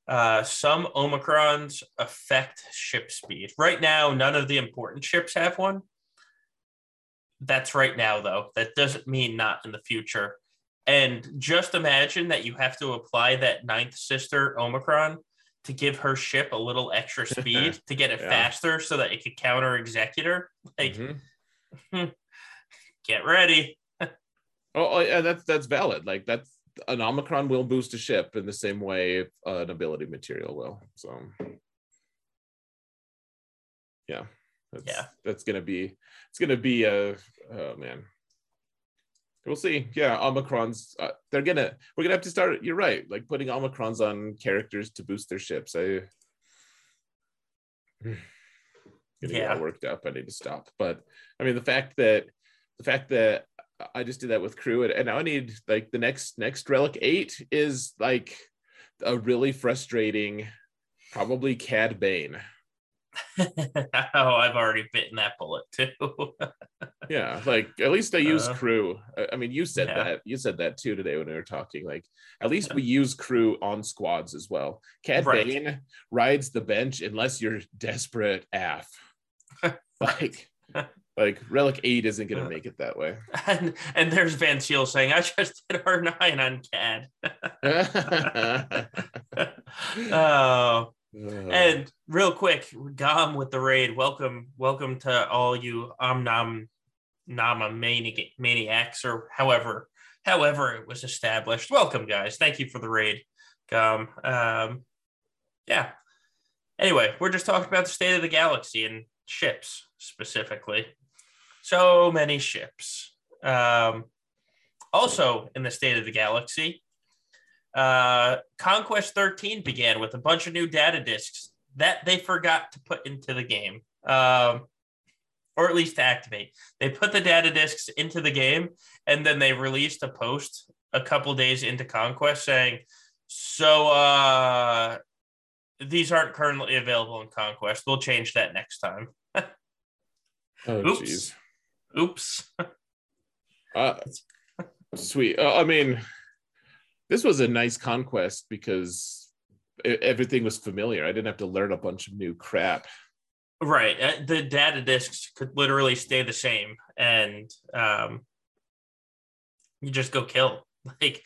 S1: Uh, some Omicrons affect ship speed. Right now, none of the important ships have one. That's right now, though. That doesn't mean not in the future. And just imagine that you have to apply that ninth sister Omicron to give her ship a little extra speed to get it yeah. faster so that it could counter Executor. Like, mm-hmm. get ready.
S2: oh, oh, yeah, that's that's valid. Like that's an Omicron will boost a ship in the same way an ability material will. So yeah, that's,
S1: yeah,
S2: that's gonna be it's gonna be a oh man. We'll see. Yeah, Omicrons. Uh, they're gonna. We're gonna have to start. You're right. Like putting Omicrons on characters to boost their ships. I getting yeah. all worked up. I need to stop. But I mean, the fact that the fact that I just did that with crew, and, and now I need like the next next relic eight is like a really frustrating, probably Cad Bane.
S1: oh, I've already bitten that bullet too.
S2: yeah, like at least I use uh, crew. I mean, you said yeah. that. You said that too today when we were talking. Like at least we use crew on squads as well. Cad right. Bane rides the bench unless you're desperate af. like Like Relic 8 isn't gonna make it that way.
S1: And and there's Van Seal saying, I just did R9 on CAD. oh, and real quick, Gom with the raid. Welcome, welcome to all you Omnom Nama mani- maniacs, or however, however it was established. Welcome, guys. Thank you for the raid, Gom. Um, yeah. Anyway, we're just talking about the state of the galaxy and ships specifically. So many ships. Um, also, in the state of the galaxy, uh, Conquest 13 began with a bunch of new data disks that they forgot to put into the game, um, or at least to activate. They put the data disks into the game, and then they released a post a couple days into Conquest saying, "So uh, these aren't currently available in Conquest. We'll change that next time."
S2: oh,
S1: Oops.
S2: jeez.
S1: Oops.
S2: Uh, sweet. Uh, I mean, this was a nice conquest because everything was familiar. I didn't have to learn a bunch of new crap.
S1: Right. Uh, The data disks could literally stay the same and um, you just go kill. Like,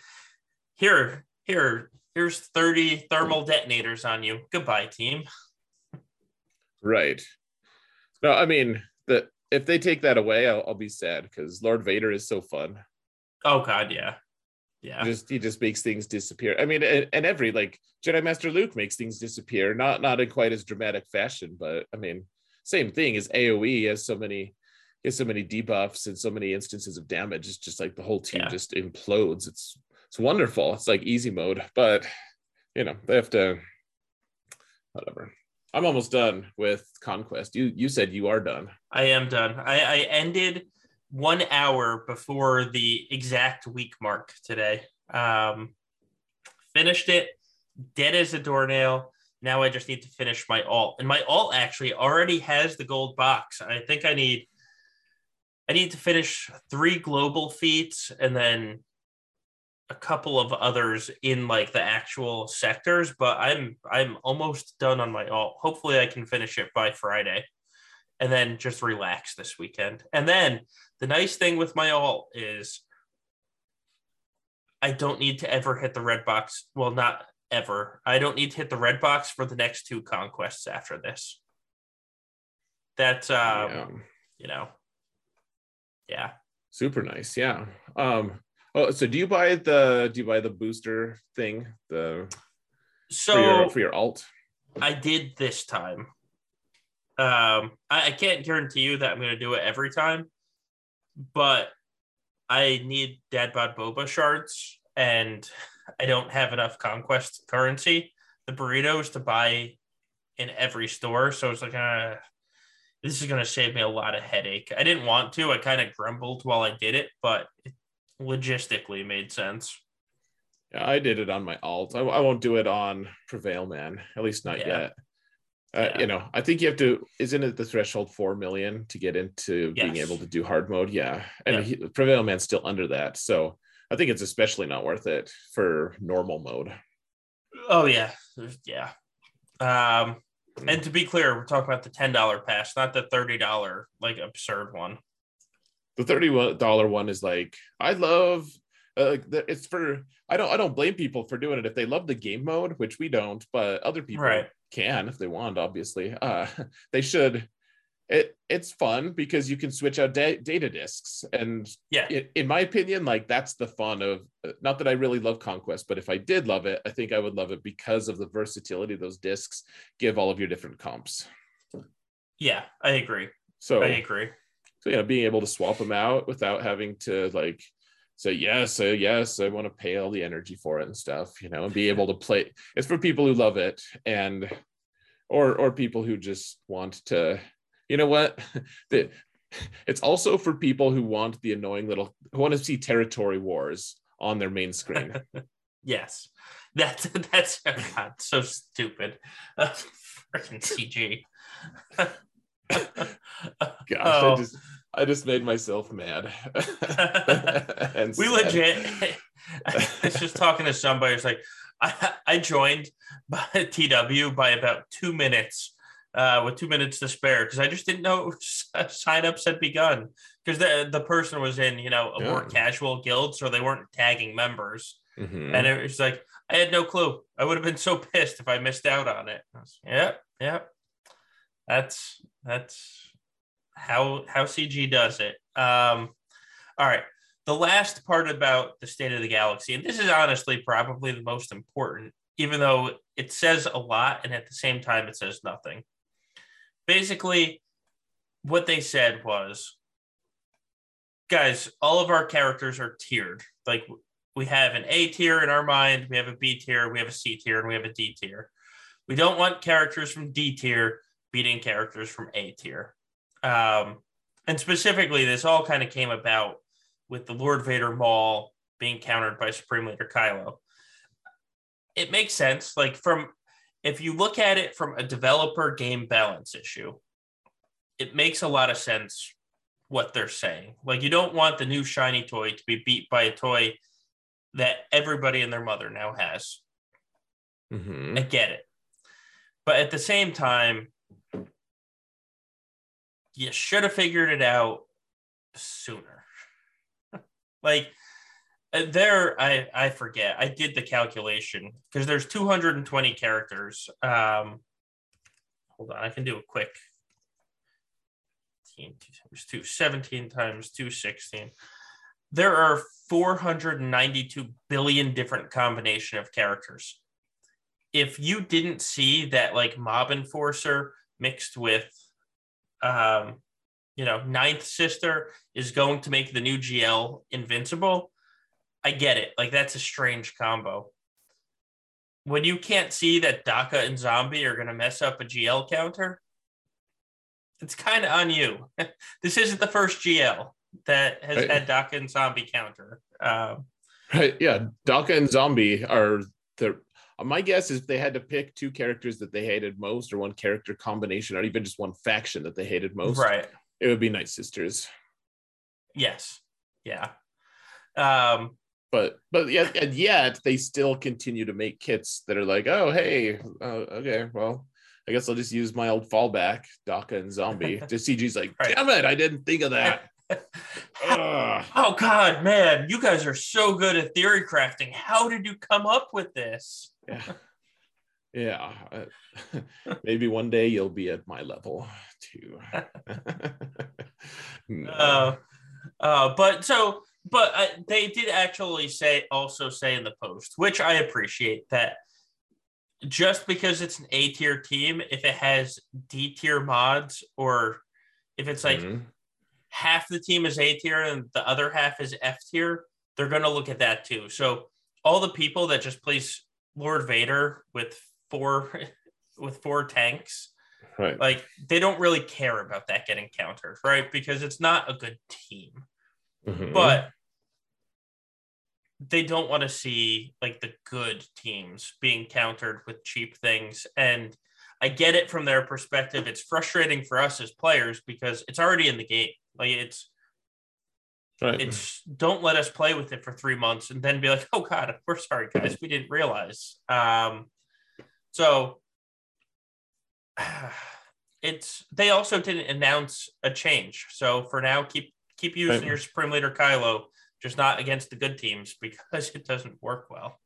S1: here, here, here's 30 thermal detonators on you. Goodbye, team.
S2: Right. No, I mean the if they take that away, I'll, I'll be sad because Lord Vader is so fun.
S1: Oh, God. Yeah. Yeah.
S2: Just he just makes things disappear. I mean, and, and every like Jedi Master Luke makes things disappear. Not not in quite as dramatic fashion, but I mean, same thing as AOE has so many has so many debuffs and so many instances of damage. It's just like the whole team
S1: Yeah.
S2: just implodes. It's it's wonderful. It's like easy mode, but you know they have to whatever. I'm almost done with Conquest. You you said you are done.
S1: I am done. I, I ended one hour before the exact week mark today. Um, finished it, dead as a doornail. Now I just need to finish my alt, and my alt actually already has the gold box. I think I need, I need to finish three global feats and then a couple of others in like the actual sectors. But I'm I'm almost done on my alt. Hopefully, I can finish it by Friday and then just relax this weekend. And then the nice thing with my alt is I don't need to ever hit the red box. Well, not ever. I don't need to hit the red box for the next two conquests after this. That's um,
S2: Yeah.
S1: you know, yeah.
S2: Super nice. Yeah. Um. Oh, so do you buy the do you buy the booster thing the
S1: So
S2: for your for your alt?
S1: I did this time. Um, I, I can't guarantee you that I'm going to do it every time, but I need Dad Bod Boba shards, and I don't have enough conquest currency, the burritos to buy in every store. So it's like, uh, this is going to save me a lot of headache. I didn't want to. I kind of grumbled while I did it, but it logistically made sense.
S2: Yeah, I did it on my alt. I, I won't do it on Prevail Man, at least not
S1: Yeah.
S2: yet. Uh,
S1: Yeah.
S2: You know, I think you have to. Isn't it the threshold four million to get into being able to do hard mode? Yeah, and
S1: Yeah.
S2: he, Prevail Man's still under that, so I think it's especially not worth it for normal mode.
S1: Oh yeah, yeah. Um, and to be clear, we're talking about the ten dollar pass, not the thirty dollar like absurd one.
S2: The thirty dollar one is like I love. Uh, it's for I don't I don't blame people for doing it if they love the game mode, which we don't, but other people
S1: Right.
S2: Can if they want. Obviously, uh, they should. It it's fun because you can switch out da- data disks, and
S1: Yeah,
S2: in, in my opinion, like that's the fun of. uh, Not that I really love Conquest, but if I did love it, I think I would love it because of the versatility those disks give all of your different comps.
S1: yeah, I agree.
S2: So
S1: I agree.
S2: so yeah being able to swap them out without having to like say yes uh, yes i want to pay all the energy for it and stuff you know and be able to play it's for people who love it and or or people who just want to you know what the, it's also for people who want the annoying little who want to see territory wars on their main screen
S1: Yes, that's that's oh God, so stupid. Freaking CG.
S2: gosh
S1: Oh.
S2: i just i just made myself mad and
S1: we
S2: sad.
S1: legit. I was just talking to somebody. It's like I, I joined by TW by about two minutes uh, with two minutes to spare because I just didn't know signups had begun because the the person was in you know a yeah. more casual guild, so they weren't tagging members, mm-hmm. and it was like I had no clue. I would have been so pissed if I missed out on it. Was, yeah, yeah, that's that's how how CG does it. Um, all right. The last part about the state of the galaxy, and this is honestly probably the most important, even though it says a lot and at the same time it says nothing. Basically, what they said was guys, all of our characters are tiered. Like we have an A tier in our mind, we have a B tier, we have a C tier, and we have a D tier. We don't want characters from D tier beating characters from A tier. Um, and specifically, this all kind of came about with the Lord Vader Maul being countered by Supreme Leader Kylo. It makes sense. Like from if you look at it from a developer game balance issue, it makes a lot of sense what they're saying. Like you don't want the new shiny toy to be beat by a toy that everybody and their mother now has. Mm-hmm. I get it. But at the same time, you should have figured it out sooner. like uh, there I I forget. I did the calculation because there's 220 characters. Um hold on, I can do a quick 2 times 2 17 times 216. There are 492 billion different combination of characters. If you didn't see that like mob enforcer mixed with um, you know, Ninth Sister is going to make the new GL invincible. I get it. Like that's a strange combo. When you can't see that Daka and Zombie are going to mess up a GL counter, it's kind of on you. this isn't the first GL that has right. had Daka and Zombie counter. Um,
S2: right. Yeah. Daka and Zombie are the my guess is if they had to pick two characters that they hated most, or one character combination, or even just one faction that they hated most.
S1: Right.
S2: It would be Night Sisters.
S1: Yes. Yeah. Um,
S2: but but yet and yet they still continue to make kits that are like, oh hey, uh, okay, well, I guess I'll just use my old fallback, Daka and Zombie. Just CG's like, right. damn it, I didn't think of that.
S1: oh god, man, you guys are so good at theory crafting. How did you come up with this?
S2: yeah, yeah. maybe one day you'll be at my level too.
S1: no. uh, uh, but so, but uh, they did actually say also say in the post, which I appreciate that. Just because it's an A tier team, if it has D tier mods or if it's like mm-hmm half the team is A tier and the other half is F tier, they're going to look at that too. So all the people that just place Lord Vader with four with four tanks,
S2: right?
S1: Like they don't really care about that getting countered, right? Because it's not a good team. Mm-hmm. But they don't want to see like the good teams being countered with cheap things and I get it from their perspective. It's frustrating for us as players because it's already in the game. Like it's right. it's don't let us play with it for three months and then be like, oh god, we're sorry guys, we didn't realize. Um, so it's they also didn't announce a change. So for now, keep keep using right. your Supreme Leader Kylo, just not against the good teams because it doesn't work well.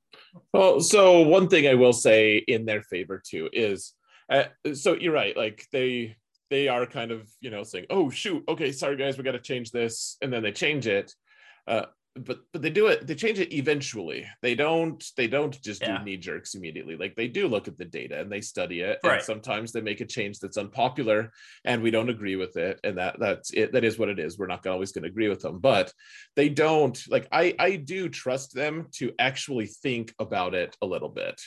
S2: Well, so one thing I will say in their favor too is, uh, so you're right. Like they they are kind of you know saying oh shoot okay sorry guys we got to change this and then they change it. Uh, but but they do it they change it eventually. They don't they don't just yeah. do knee jerks immediately. Like they do look at the data and they study it right. and sometimes they make a change that's unpopular and we don't agree with it and that that's it that is what it is. We're not always going to agree with them but they don't like i i do trust them to actually think about it a little bit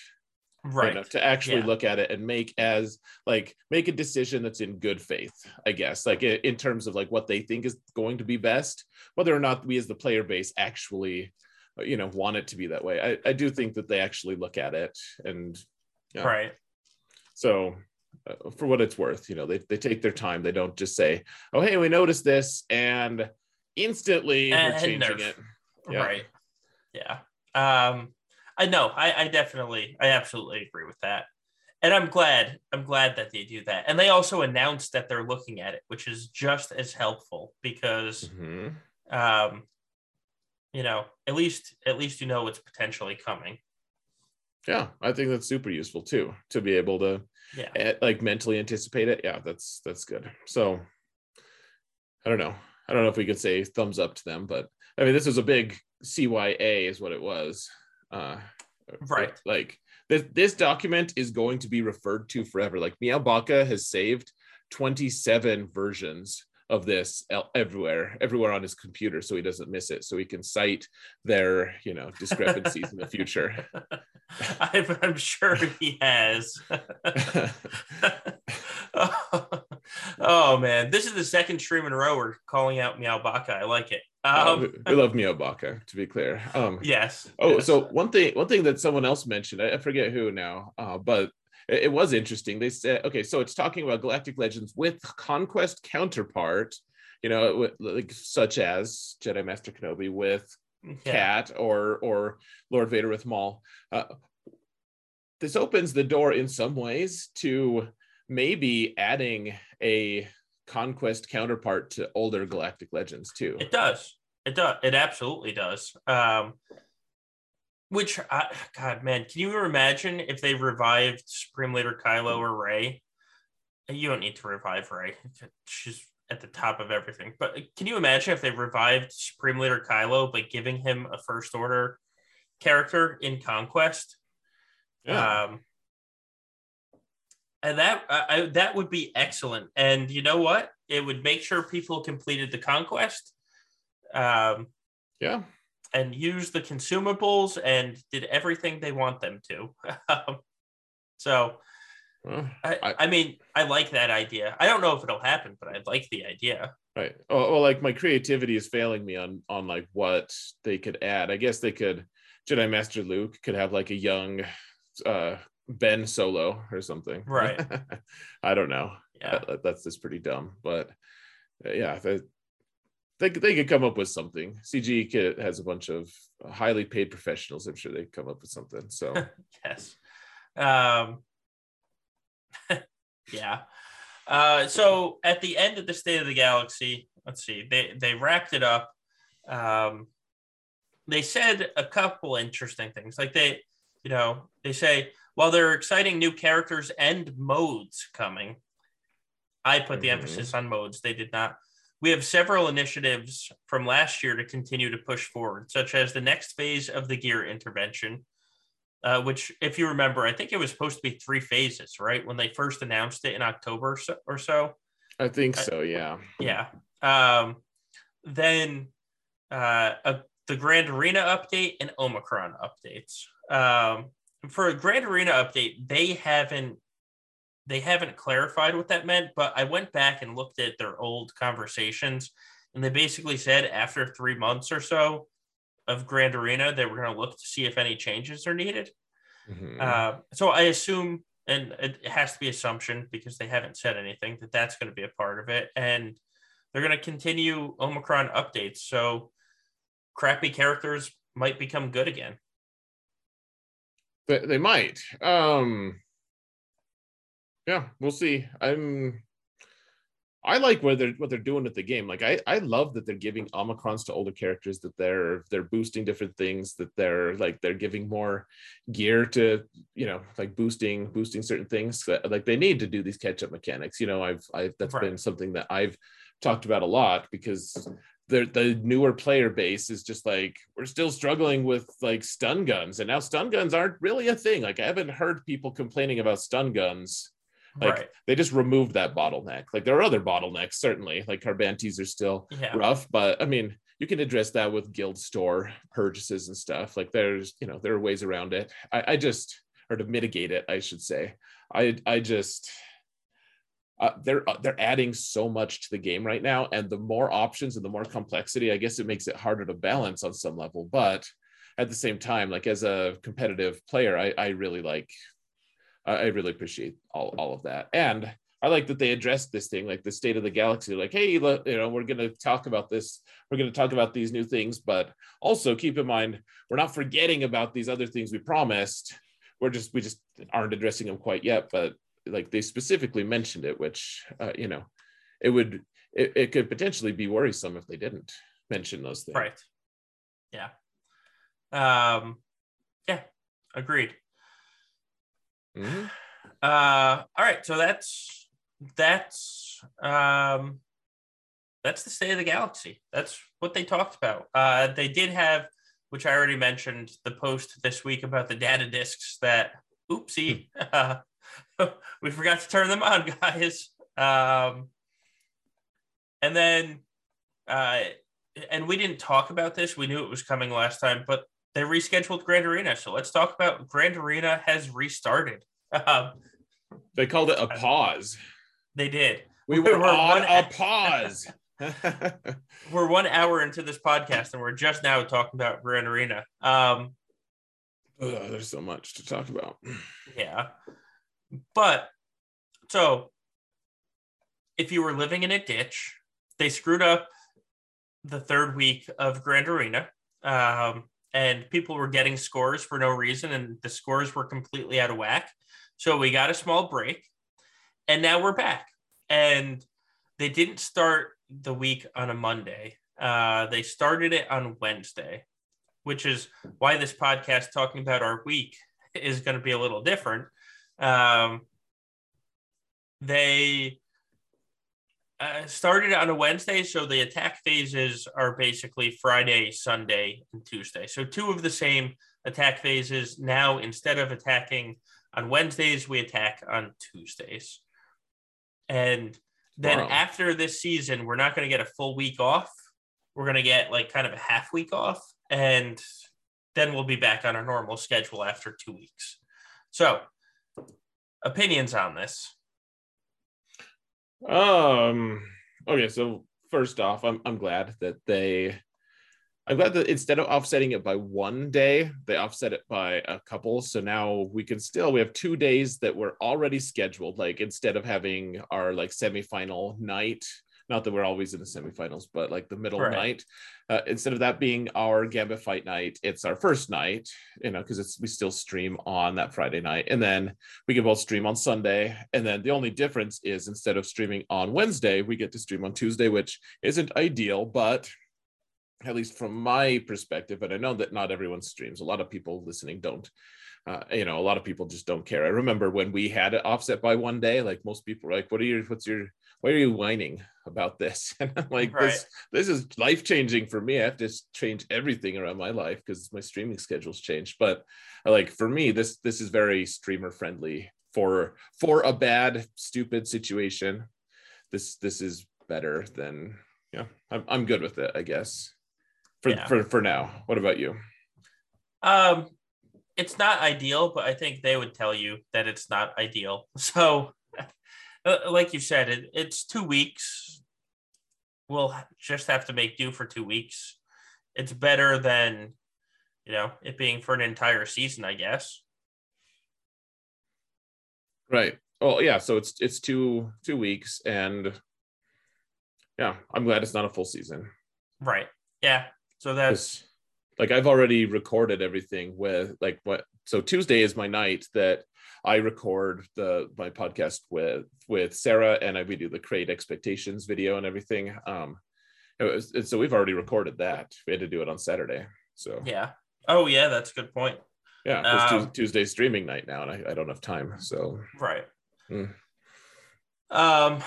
S1: right.
S2: enough to actually yeah. look at it and make as like make a decision that's in good faith i guess like in terms of like what they think is going to be best whether or not we as the player base actually uh, you know want it to be that way. I, I do think that they actually look at it and
S1: yeah. right.
S2: So uh, for what it's worth you know they, they take their time. They don't just say oh hey we noticed this and instantly and, we're changing it.
S1: yeah. right. Yeah. Um I know. I, I definitely, I absolutely agree with that. and I'm glad. I'm glad that they do that. And they also announced that they're looking at it, which is just as helpful because,
S2: Mhm.
S1: um, you know, at least at least you know what's potentially coming.
S2: Yeah, I think that's super useful too to be able to
S1: Yeah.
S2: eh, like mentally anticipate it. Yeah, that's that's good. So I don't know. I don't know if we could say thumbs up to them, but I mean, this was a big CYA, is what it was. Uh,
S1: Right.
S2: Like this, this document is going to be referred to forever. Like Meow Baka has saved 27 versions of this everywhere, everywhere on his computer, so he doesn't miss it. So he can cite their, you know, discrepancies in the future.
S1: I'm, I'm sure he has. oh, man, this is the second stream in a row we're calling out Meow Baka. I like it.
S2: Uh,
S1: Um,
S2: we- we love Meow Baca, to be clear. Um,
S1: yes.
S2: Oh,
S1: yes.
S2: so one thing, one thing that someone else mentioned, I I forget who now, uh, but it, it was interesting. They said, okay, so it's talking about Galactic Legends with conquest counterpart, you know, with, like such as Jedi Master Kenobi with
S1: yeah.
S2: Cat or or Lord Vader with Maul. Uh, this opens the door in some ways to maybe adding a conquest counterpart to older Galactic Legends too.
S1: It does. It does. It absolutely does. Um, which, I, God, man, can you imagine if they revived Supreme Leader Kylo or Rey? You don't need to revive Rey. She's at the top of everything. But can you imagine if they revived Supreme Leader Kylo by giving him a First Order character in Conquest?
S2: Yeah.
S1: Um, and that I, that would be excellent. And you know what? It would make sure people completed the conquest, um,
S2: yeah.
S1: and use the consumables and did everything they want them to. Um, so
S2: Well,
S1: I,
S2: I-
S1: I mean, I like that idea. I don't know if it'll happen, but I like the idea.
S2: Right. Oh, well, like my creativity is failing me on on like what they could add. I guess they could Jedi Master Luke could have like a young uh Ben Solo or something.
S1: Right.
S2: I don't know.
S1: Yeah.
S2: That- that's just pretty dumb, but uh, yeah, they, they could- they could come up with something. CG kit has a bunch of highly paid professionals. I'm sure they could come up with something. So
S1: Yes. Um, yeah. Uh, so at the end of the State of the Galaxy, let's see, they they wrapped it up. Um, they said a couple interesting things, like they, you know, they say while there are exciting new characters and modes coming, I put the
S2: Mhm.
S1: emphasis on modes. They did not. We have several initiatives from last year to continue to push forward, such as the next phase of the gear intervention, uh, which, if you remember, I think it was supposed to be three phases, right? When they first announced it in October or so.
S2: I think so. Yeah.
S1: Yeah. Um, then uh, a, the Grand Arena update and Omicron updates. Um, for a Grand Arena update, they haven't they haven't clarified what that meant, but I went back and looked at their old conversations, and they basically said after three months or so of Grand Arena, they were going to look to see if any changes are needed.
S2: Mhm.
S1: Uh, so I assume, and it has to be assumption because they haven't said anything that that's going to be a part of it, and they're going to continue Omicron updates. So crappy characters might become good again.
S2: They, they might. Um yeah, we'll see. I'm I like what they're what they're doing with the game. Like I I love that they're giving omicrons to older characters that they're they're boosting different things that they're like they're giving more gear to you know like boosting boosting certain things that, like they need to do these catch up mechanics. You know, I've I that's
S1: Right.
S2: been something that I've talked about a lot because the the newer player base is just like we're still struggling with like stun guns. And now stun guns aren't really a thing. Like i haven't heard people complaining about stun guns. Like
S1: right.
S2: they just removed that bottleneck. Like there are other bottlenecks certainly. Like carbantis are still
S1: Yeah.
S2: rough. But i mean you can address that with guild store purchases and stuff. Like there's you know there are ways around it. I, I just or to mitigate it i should say. I i just uh, they're uh, they're adding so much to the game right now and the more options and the more complexity i guess it makes it harder to balance on some level but at the same time like as a competitive player i i really like i really appreciate all, all of that and i like that they addressed this thing like the state of the galaxy like hey look, you know we're going to talk about this we're going to talk about these new things but also keep in mind we're not forgetting about these other things we promised we're just we just aren't addressing them quite yet. But like they specifically mentioned it, which uh, you know, it would it, it could potentially be worrisome if they didn't mention those things.
S1: Right. Yeah. Um. Yeah. Agreed.
S2: Mm-hmm.
S1: Uh. All right. So that's that's um that's the state of the galaxy. That's what they talked about. Uh, they did have, which I already mentioned, the post this week about the data discs that, oopsie, uh, we forgot to turn them on, guys. Um, and then, uh, and we didn't talk about this. We knew it was coming last time, but they rescheduled Grand Arena. So let's talk about Grand Arena has restarted. Um,
S2: they called it a pause.
S1: They did.
S2: We were, we were on a pause.
S1: we're one hour into this podcast and we're just now talking about Grand Arena. Um,
S2: Ugh, there's so much to talk about.
S1: Yeah. But so if you were living in a ditch, they screwed up the third week of Grand Arena. Um, and people were getting scores for no reason, and the scores were completely out of whack. So we got a small break, and now we're back. And they didn't start the week on a Monday. Uh, they started it on Wednesday, which is why this podcast talking about our week is going to be a little different. Um, they uh, started on a Wednesday, so the attack phases are basically Friday, Sunday, and Tuesday. So two of the same attack phases. Now, instead of attacking on Wednesdays, we attack on Tuesdays. And then wow. after this season, we're not going to get a full week off. We're going to get like kind of a half week off, and then we'll be back on our normal schedule after two weeks. So, opinions on this?
S2: Um. Okay, so first off, I'm I'm glad that they I'm glad that instead of offsetting it by one day, they offset it by a couple. So now we can still we have two days that were already scheduled. Like instead of having our like semifinal night, not that we're always in the semifinals, but like the middle right. night, uh, instead of that being our Gambit fight night, it's our first night. You know, because it's we still stream on that Friday night, and then we can both stream on Sunday. And then the only difference is instead of streaming on Wednesday, we get to stream on Tuesday, which isn't ideal, but at least from my perspective, and I know that not everyone streams. A lot of people listening don't. Uh, you know, a lot of people just don't care. I remember when we had it offset by one day, like most people were like, "What are your? What's your? Why are you whining about this?" And I'm like, right. "This, this is life changing for me. I have to change everything around my life because my streaming schedule's changed." But like for me, this this is very streamer friendly for for a bad, stupid situation. This this is better than yeah. I'm I'm good with it, I guess for yeah. for for now. What about you?
S1: Um, it's not ideal, but I think they would tell you that it's not ideal. So, uh, like you said, it, it's two weeks. We'll just have to make do for two weeks. It's better than, you know, it being for an entire season, I guess.
S2: Right. Oh yeah. So it's it's two two weeks, and yeah, I'm glad it's not a full season.
S1: Right. Yeah. So that's
S2: like I've already recorded everything with like what so Tuesday is my night that I record the my podcast with with Sarah and I we do the create expectations video and everything. Um was, and so we've already recorded that. We had to do it on Saturday. So
S1: yeah. Oh yeah, that's a good point.
S2: Yeah, it's um, Tuesday streaming night now, and I, I don't have time. So
S1: right. Mm. Um.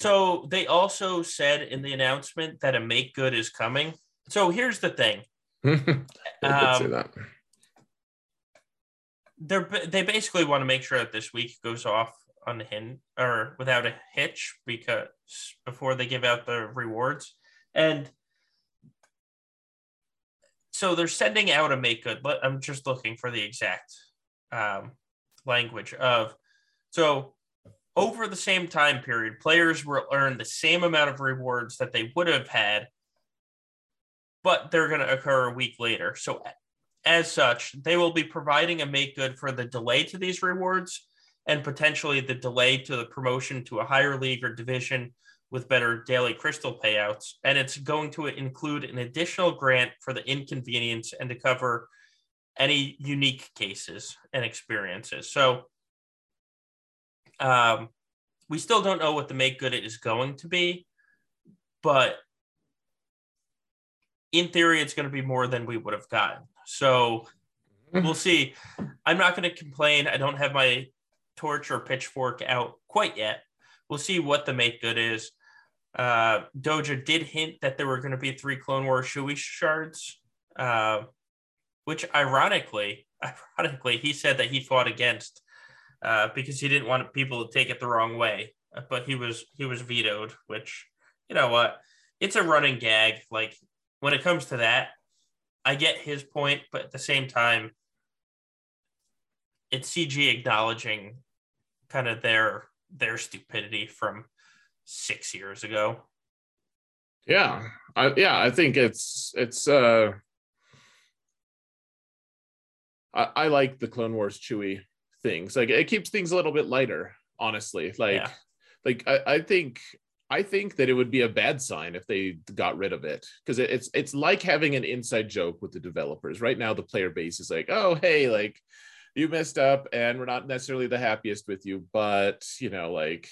S1: So they also said in the announcement that a make good is coming. So here's the thing. um, they're they basically want to make sure that this week goes off unhinged or without a hitch because before they give out the rewards and so they're sending out a make good but i'm just looking for the exact um, language of so over the same time period players will earn the same amount of rewards that they would have had but they're going to occur a week later. So, as such, they will be providing a make good for the delay to these rewards and potentially the delay to the promotion to a higher league or division with better daily crystal payouts. And it's going to include an additional grant for the inconvenience and to cover any unique cases and experiences. So um, we still don't know what the make good is going to be, but in theory, it's going to be more than we would have gotten. So we'll see. I'm not going to complain. I don't have my torch or pitchfork out quite yet. We'll see what the make good is. Uh, Doja did hint that there were going to be three Clone Wars Chewie shards, uh, which ironically, ironically, he said that he fought against uh, because he didn't want people to take it the wrong way. But he was he was vetoed, which you know what, it's a running gag. Like when it comes to that, I get his point, but at the same time, it's CG acknowledging kind of their their stupidity from six years ago.
S2: Yeah, I, yeah, I think it's it's. uh I, I like the Clone Wars Chewie things. Like it keeps things a little bit lighter, honestly. Like, yeah. like I, I think I think that it would be a bad sign if they got rid of it because it's it's like having an inside joke with the developers. Right now, the player base is like, oh hey, like you messed up, and we're not necessarily the happiest with you, but you know, like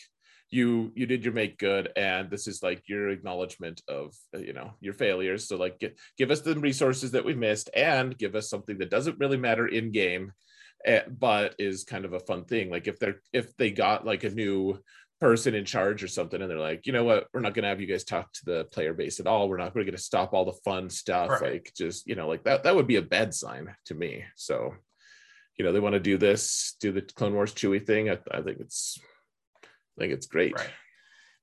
S2: you you did your make good, and this is like your acknowledgement of uh, you know your failures. So like, give, give us the resources that we missed, and give us something that doesn't really matter in game, eh, but is kind of a fun thing. Like if they're if they got like a new person in charge or something and they're like you know what? We're not going to have you guys talk to the player base at all. We're not going to stop all the fun stuff right. like just you know like that that would be a bad sign to me. So you know they want to do this do the clone wars Chewie thing. I, I think it's i think it's great.
S1: Right.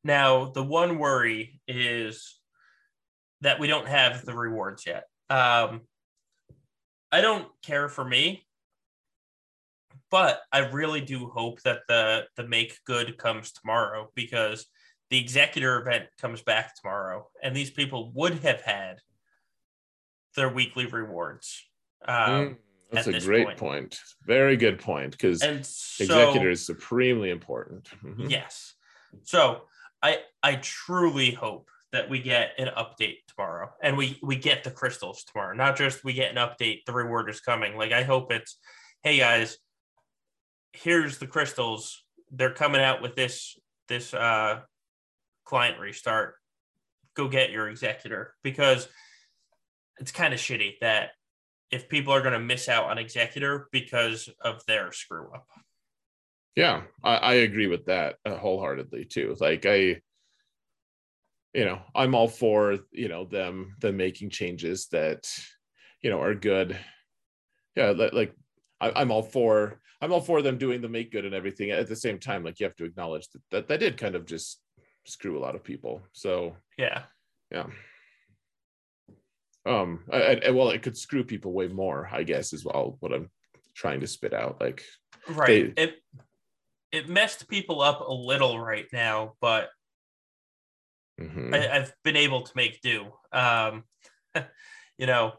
S1: now the one worry is that we don't have the rewards yet. Um i don't care for me but I really do hope that the the make good comes tomorrow because the executor event comes back tomorrow, and these people would have had their weekly rewards. Um, mm,
S2: that's a great point. point. Very good point because so, executor is supremely important.
S1: Mm-hmm. Yes. So I I truly hope that we get an update tomorrow and we we get the crystals tomorrow. Not just we get an update, the reward is coming. Like I hope it's, hey guys, here's the crystals. They're coming out with this this uh, client restart. Go get your executor because it's kind of shitty that if people are going to miss out on executor because of their screw up.
S2: Yeah, I, I agree with that uh, wholeheartedly too. Like I, you know, I'm all for you know them them making changes that you know are good. Yeah, like I, I'm all for I'm all for them doing the make good and everything. At the same time, like you have to acknowledge that that, that did kind of just screw a lot of people. So
S1: yeah,
S2: yeah. Um, I, I, well, it could screw people way more, I guess, is all what I'm trying to spit out. Like,
S1: right. They, it it messed people up a little right now, but mm-hmm. I, have been able to make do. Um, you know,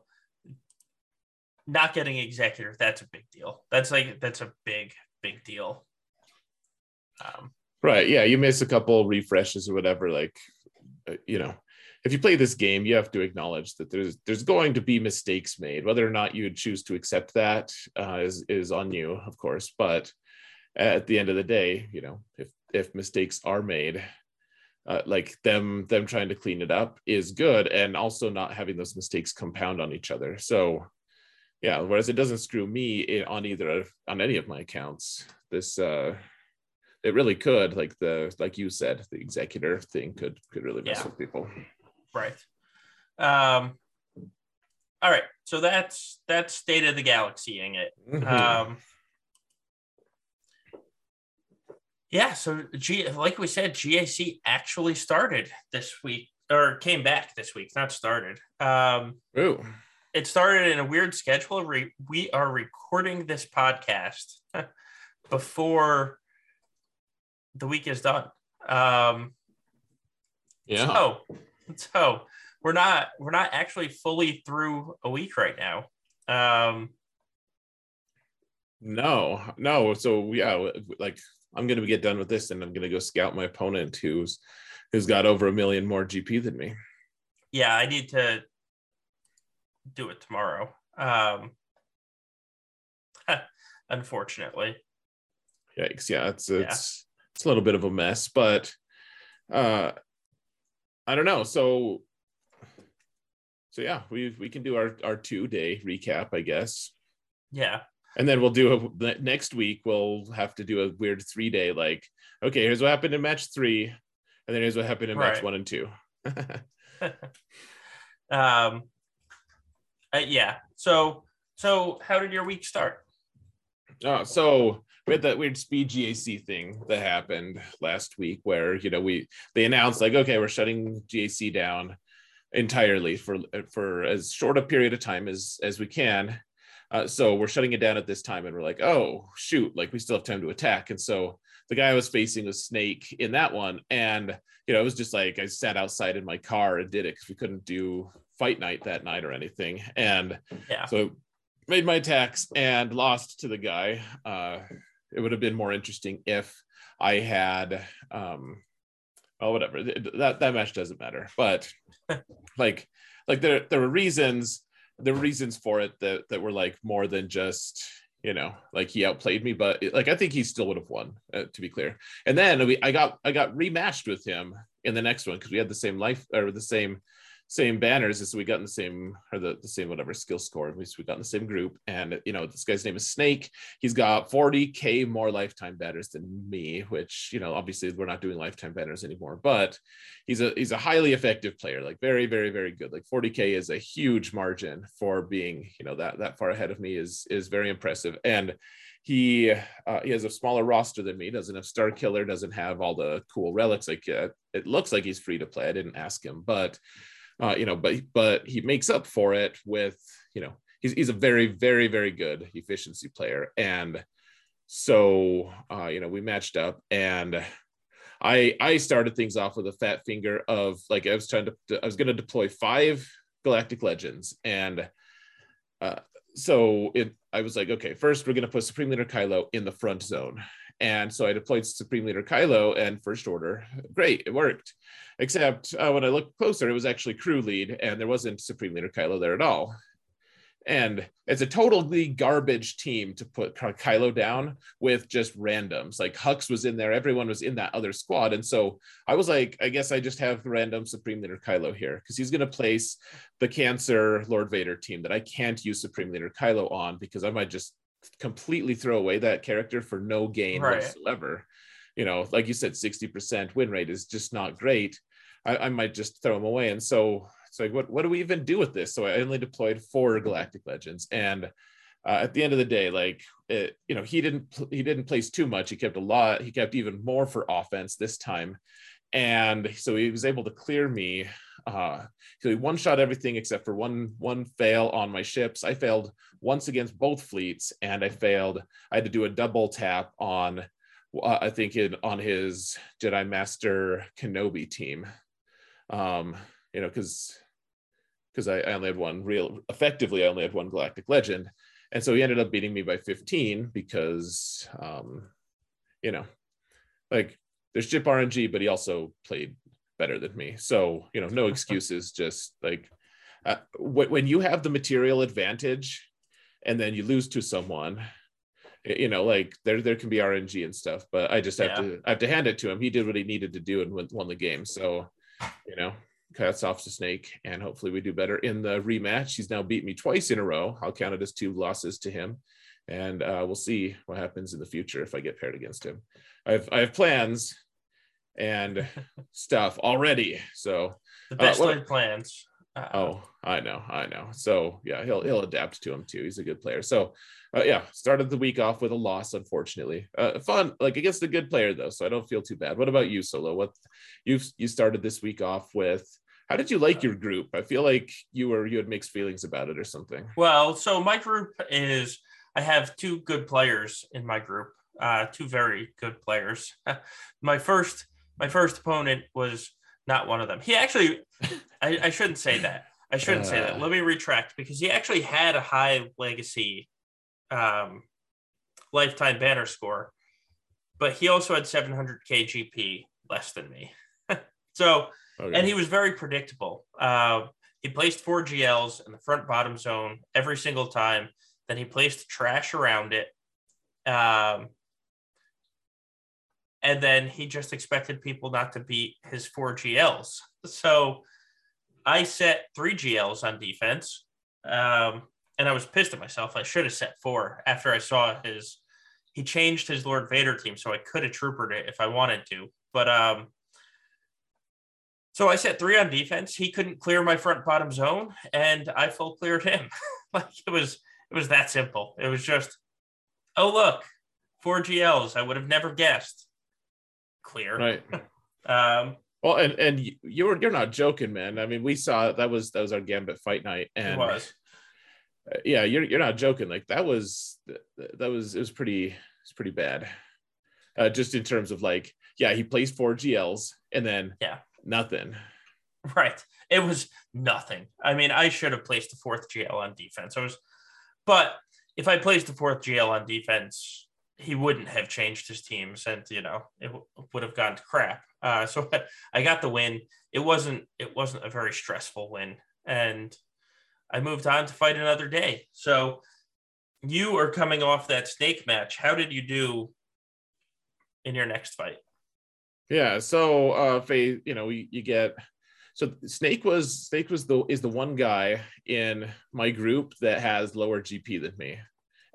S1: not getting executor, that's a big deal. That's like that's a big, big deal.
S2: Um, right. Yeah. You miss a couple refreshes or whatever. Like, uh, you know, if you play this game, you have to acknowledge that there's there's going to be mistakes made. Whether or not you choose to accept that uh, is is on you, of course. But at the end of the day, you know, if if mistakes are made, uh, like them them trying to clean it up is good, and also not having those mistakes compound on each other. So yeah whereas it doesn't screw me on either of on any of my accounts. This uh it really could like the like you said the executor thing could could really mess yeah. with people.
S1: Right. Um all right. So that's that's state of the galaxying it? Mm-hmm. um yeah so G, like we said gac actually started this week or came back this week not started. Um
S2: Ooh
S1: it started in a weird schedule. We are recording this podcast before the week is done. Um,
S2: yeah.
S1: So, so we're not we're not actually fully through a week right now. Um,
S2: no, no. So yeah, like I'm gonna get done with this, and I'm gonna go scout my opponent who's who's got over a million more GP than me.
S1: Yeah, I need to do it tomorrow. Um, unfortunately.
S2: Yikes! Yeah, it's it's yeah. it's a little bit of a mess, but uh, I don't know. So so yeah, we we can do our our two day recap, I guess.
S1: Yeah.
S2: And then we'll do a next week. We'll have to do a weird three day, like, okay, here's what happened in match three, and then here's what happened in right. match one and two.
S1: um, uh, yeah. So, so how did your week start?
S2: Oh, so we had that weird speed GAC thing that happened last week, where you know we they announced like, okay, we're shutting GAC down entirely for for as short a period of time as as we can uh, so we're shutting it down at this time, and we're like, oh shoot, like we still have time to attack. And so the guy I was facing was Snake in that one, and you know it was just like I sat outside in my car and did it because we couldn't do fight night that night or anything. And yeah. so made my attacks and lost to the guy. Uh, it would have been more interesting if I had um, oh whatever that that match doesn't matter, but like like there there were reasons the reasons for it that that were like more than just you know like he outplayed me but like i think he still would have won uh, to be clear and then we i got i got rematched with him in the next one because we had the same life or the same same banners as we got in the same or the, the same whatever skill score at least we got in the same group. And you know this guy's name is snake. He's got 40k more lifetime banners than me which you know obviously we're not doing lifetime banners anymore but he's a he's a highly effective player like very very very good. Like 40k is a huge margin for being you know that that far ahead of me is is very impressive. And he uh, he has a smaller roster than me doesn't have star killer doesn't have all the cool relics. Like uh, it looks like he's free to play. I didn't ask him but uh, you know, but but he makes up for it with you know he's he's a very very very good efficiency player, and so uh, you know we matched up and. I I started things off with a fat finger of like I was trying to I was going to deploy five Galactic Legends and uh, so it I was like okay first we're going to put Supreme Leader Kylo in the front zone and so I deployed Supreme Leader Kylo and First Order great it worked Except uh, when I looked closer, it was actually crew lead, and there wasn't Supreme Leader Kylo there at all. And it's a totally garbage team to put Kylo down with just randoms. Like Hux was in there, everyone was in that other squad. And so I was like, I guess I just have random Supreme Leader Kylo here because he's going to place the Cancer Lord Vader team that I can't use Supreme Leader Kylo on because I might just completely throw away that character for no gain right. whatsoever you know, like you said, 60% win rate is just not great. I, I might just throw them away. And so it's like, what, what do we even do with this? So I only deployed four Galactic Legends. And uh, at the end of the day, like it, you know, he didn't he didn't place too much. He kept a lot. He kept even more for offense this time, and so he was able to clear me. Uh, he one shot everything except for one one fail on my ships. I failed once against both fleets, and I failed. I had to do a double tap on uh, I think in on his Jedi Master Kenobi team. Um, you know, because because I, I, only had one real effectively, I only had one Galactic Legend, and so he ended up beating me by 15 because, um, you know, like there's chip RNG, but he also played better than me. So you know, no excuses. Just like uh, when you have the material advantage, and then you lose to someone you know, like there there can be RNG and stuff, but I just have yeah. to I have to hand it to him. He did what he needed to do and won the game. So, you know, cuts off the Snake, and hopefully we do better in the rematch. He's now beat me twice in a row. I'll count it as two losses to him, and uh, we'll see what happens in the future if I get paired against him. I have I have plans and stuff already. So
S1: the best uh, laid plans.
S2: Uh, oh, I know, I know. So yeah, he'll he'll adapt to him too. He's a good player. So uh, yeah, started the week off with a loss, unfortunately. Uh, fun, like against a good player though, so I don't feel too bad. What about you, Solo? What you you started this week off with? How did you like your group? I feel like you were you had mixed feelings about it or something.
S1: Well, so my group is I have two good players in my group, uh, two very good players. my first my first opponent was not one of them. He actually, I, I shouldn't say that. I shouldn't uh, say that. Uh. Let me retract because he actually had a high legacy um, lifetime banner score, but he also had 700k GP less than me. so, okay. and he was very predictable. Uh, he placed four GLs in the front bottom zone every single time. Then he placed trash around it. Um, and then he just expected people not to beat his four GLs. So I set three GLs on defense. Um, and I was pissed at myself. I should have set four after I saw his. He changed his Lord Vader team, so I could have troopered it if I wanted to. But um, so I set three on defense. He couldn't clear my front bottom zone, and I full cleared him. like it was, it was that simple. It was just, oh look, four GLs. I would have never guessed. Clear.
S2: Right.
S1: um,
S2: well, and and you're you're not joking, man. I mean, we saw that was that was our Gambit fight night, and
S1: it was.
S2: yeah, you're you're not joking. Like that was that was it was pretty it's pretty bad. Uh, just in terms of like, yeah, he plays four GLs and then
S1: yeah,
S2: nothing.
S1: Right. It was nothing. I mean, I should have placed the fourth GL on defense. I was, but if I placed the fourth GL on defense, he wouldn't have changed his teams, and you know, it w- would have gone to crap. Uh, so I got the win. It wasn't. It wasn't a very stressful win, and I moved on to fight another day. So you are coming off that snake match. How did you do in your next fight?
S2: Yeah. So, uh, Faye, you know, you, you get so Snake was Snake was the is the one guy in my group that has lower GP than me,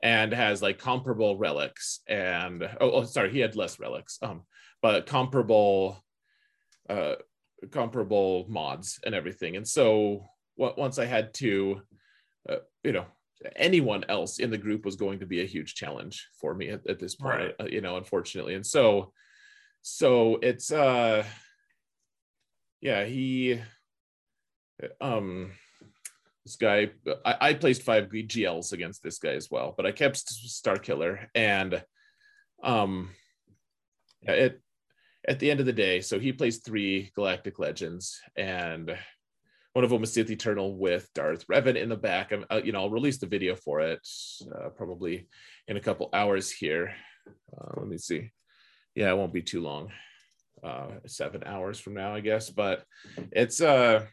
S2: and has like comparable relics and oh, oh sorry he had less relics um but comparable uh comparable mods and everything and so what once I had to uh, you know anyone else in the group was going to be a huge challenge for me at, at this point right. uh, you know unfortunately and so so it's uh yeah he um this guy I, I placed five gls against this guy as well but i kept star killer and um it at the end of the day so he plays three galactic legends and one of them is Sith Eternal with Darth Revan in the back. I'm, uh, you know, I'll release the video for it uh, probably in a couple hours here. Uh, let me see yeah, it won't be too long. Uh, seven hours from now, I guess. But it's uh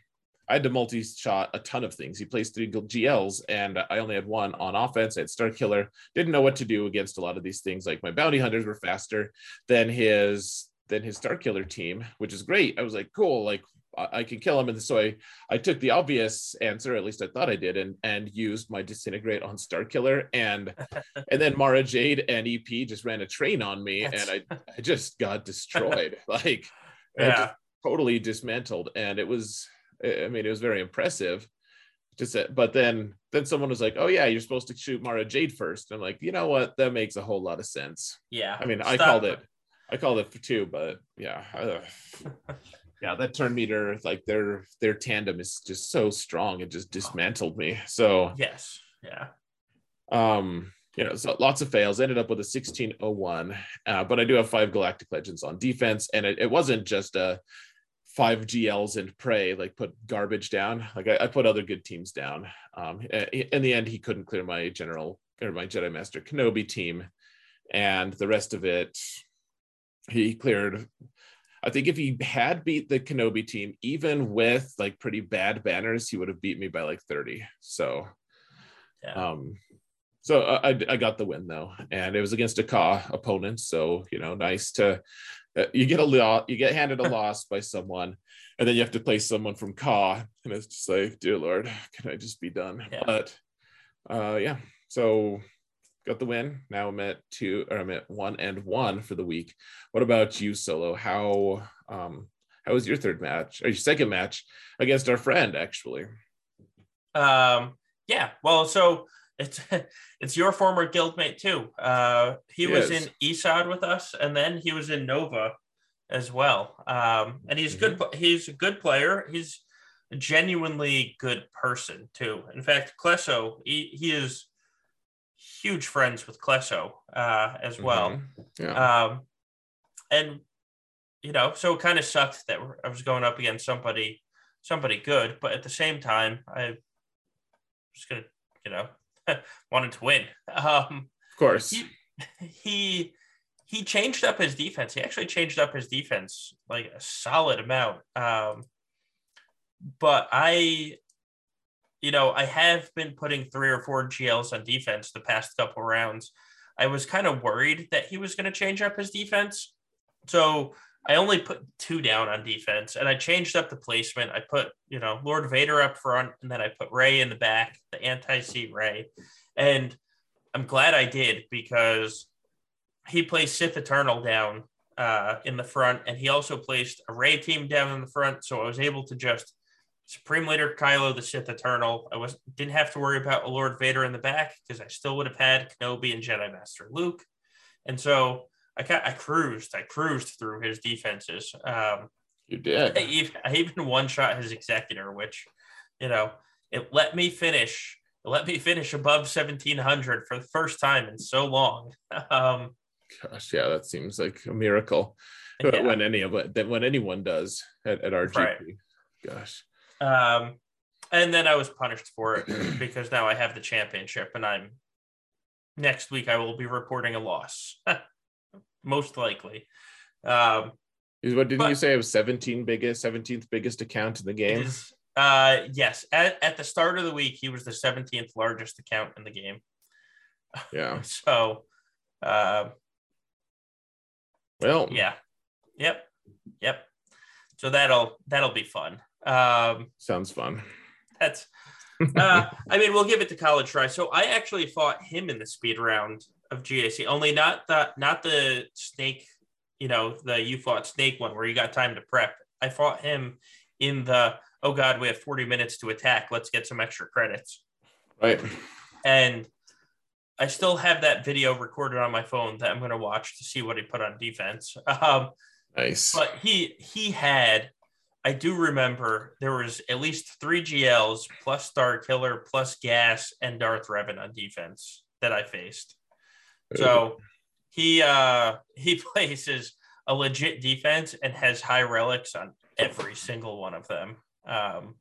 S2: I had to multi-shot a ton of things. He plays three GLs, and I only had one on offense. I had Star Killer. Didn't know what to do against a lot of these things. Like my bounty hunters were faster than his than his Star Killer team, which is great. I was like, cool. Like I can kill him. And so I, I took the obvious answer, at least I thought I did, and and used my disintegrate on Star Killer. And and then Mara Jade and EP just ran a train on me and I, I just got destroyed. like yeah. totally dismantled. And it was I mean, it was very impressive. Just but then then someone was like, Oh yeah, you're supposed to shoot Mara Jade first. I'm like, you know what? That makes a whole lot of sense.
S1: Yeah.
S2: I mean, Stop. I called it I called it for two, but yeah yeah that turn meter like their their tandem is just so strong it just dismantled me so
S1: yes yeah
S2: um you know so lots of fails ended up with a 1601 uh, but i do have five galactic legends on defense and it, it wasn't just a five gls and pray like put garbage down like I, I put other good teams down um in the end he couldn't clear my general or my jedi master kenobi team and the rest of it he cleared I think if he had beat the Kenobi team, even with like pretty bad banners, he would have beat me by like 30. So, yeah. um, so I, I got the win though, and it was against a Ka opponent. So you know, nice to you get a lot, you get handed a loss by someone, and then you have to play someone from Ka, and it's just like, dear Lord, can I just be done? Yeah. But uh, yeah, so got the win. Now I'm at two, or I'm at one and one for the week. What about you, Solo? How um how was your third match or your second match against our friend? Actually,
S1: um, yeah. Well, so it's it's your former guildmate too. Uh, he, was in ESOD with us, and then he was in Nova as well. Um, and he's mm-hmm. good. He's a good player. He's a genuinely good person too. In fact, Klesso, he, he is huge friends with Klesso uh, as well. Mm-hmm. Yeah. Um, and you know, so it kind of sucked that I was going up against somebody somebody good, but at the same time, I was gonna, you know, wanted to win. Um,
S2: of course,
S1: he, he he changed up his defense. He actually changed up his defense like a solid amount. Um, but I you know, I have been putting three or four GLs on defense the past couple rounds. I was kind of worried that he was going to change up his defense. So I only put two down on defense and I changed up the placement. I put, you know, Lord Vader up front and then I put Rey in the back, the anti seat Rey. And I'm glad I did because he plays Sith Eternal down uh, in the front and he also placed a Rey team down in the front. So I was able to just Supreme Leader Kylo, the Sith Eternal. I was didn't have to worry about Lord Vader in the back because I still would have had Kenobi and Jedi Master Luke. And so I I cruised, I cruised through his defenses. Um,
S2: you did.
S1: I even, I even one shot his executor, which, you know, it let me finish. It let me finish above 1700 for the first time in so long. Um,
S2: Gosh, yeah, that seems like a miracle. Yeah. When any of it, when anyone does at, at RGP. Right. Gosh.
S1: Um, and then I was punished for it because now I have the championship, and I'm next week I will be reporting a loss, most likely. Um,
S2: what didn't but, you say? It was 17 biggest, 17th biggest account in the game.
S1: Is, uh, yes. At, at the start of the week, he was the 17th largest account in the game.
S2: Yeah.
S1: so, uh,
S2: well,
S1: yeah, yep, yep. So that'll that'll be fun. Um,
S2: Sounds fun.
S1: That's. uh, I mean, we'll give it to college try. So I actually fought him in the speed round of GAC, only not the not the snake, you know, the you fought snake one where you got time to prep. I fought him in the oh god, we have 40 minutes to attack. Let's get some extra credits.
S2: Right.
S1: And I still have that video recorded on my phone that I'm going to watch to see what he put on defense. Um,
S2: nice.
S1: But he he had I do remember there was at least three GLs plus Star Killer plus Gas and Darth Revan on defense that I faced. So he uh he places a legit defense and has high relics on every single one of them. Um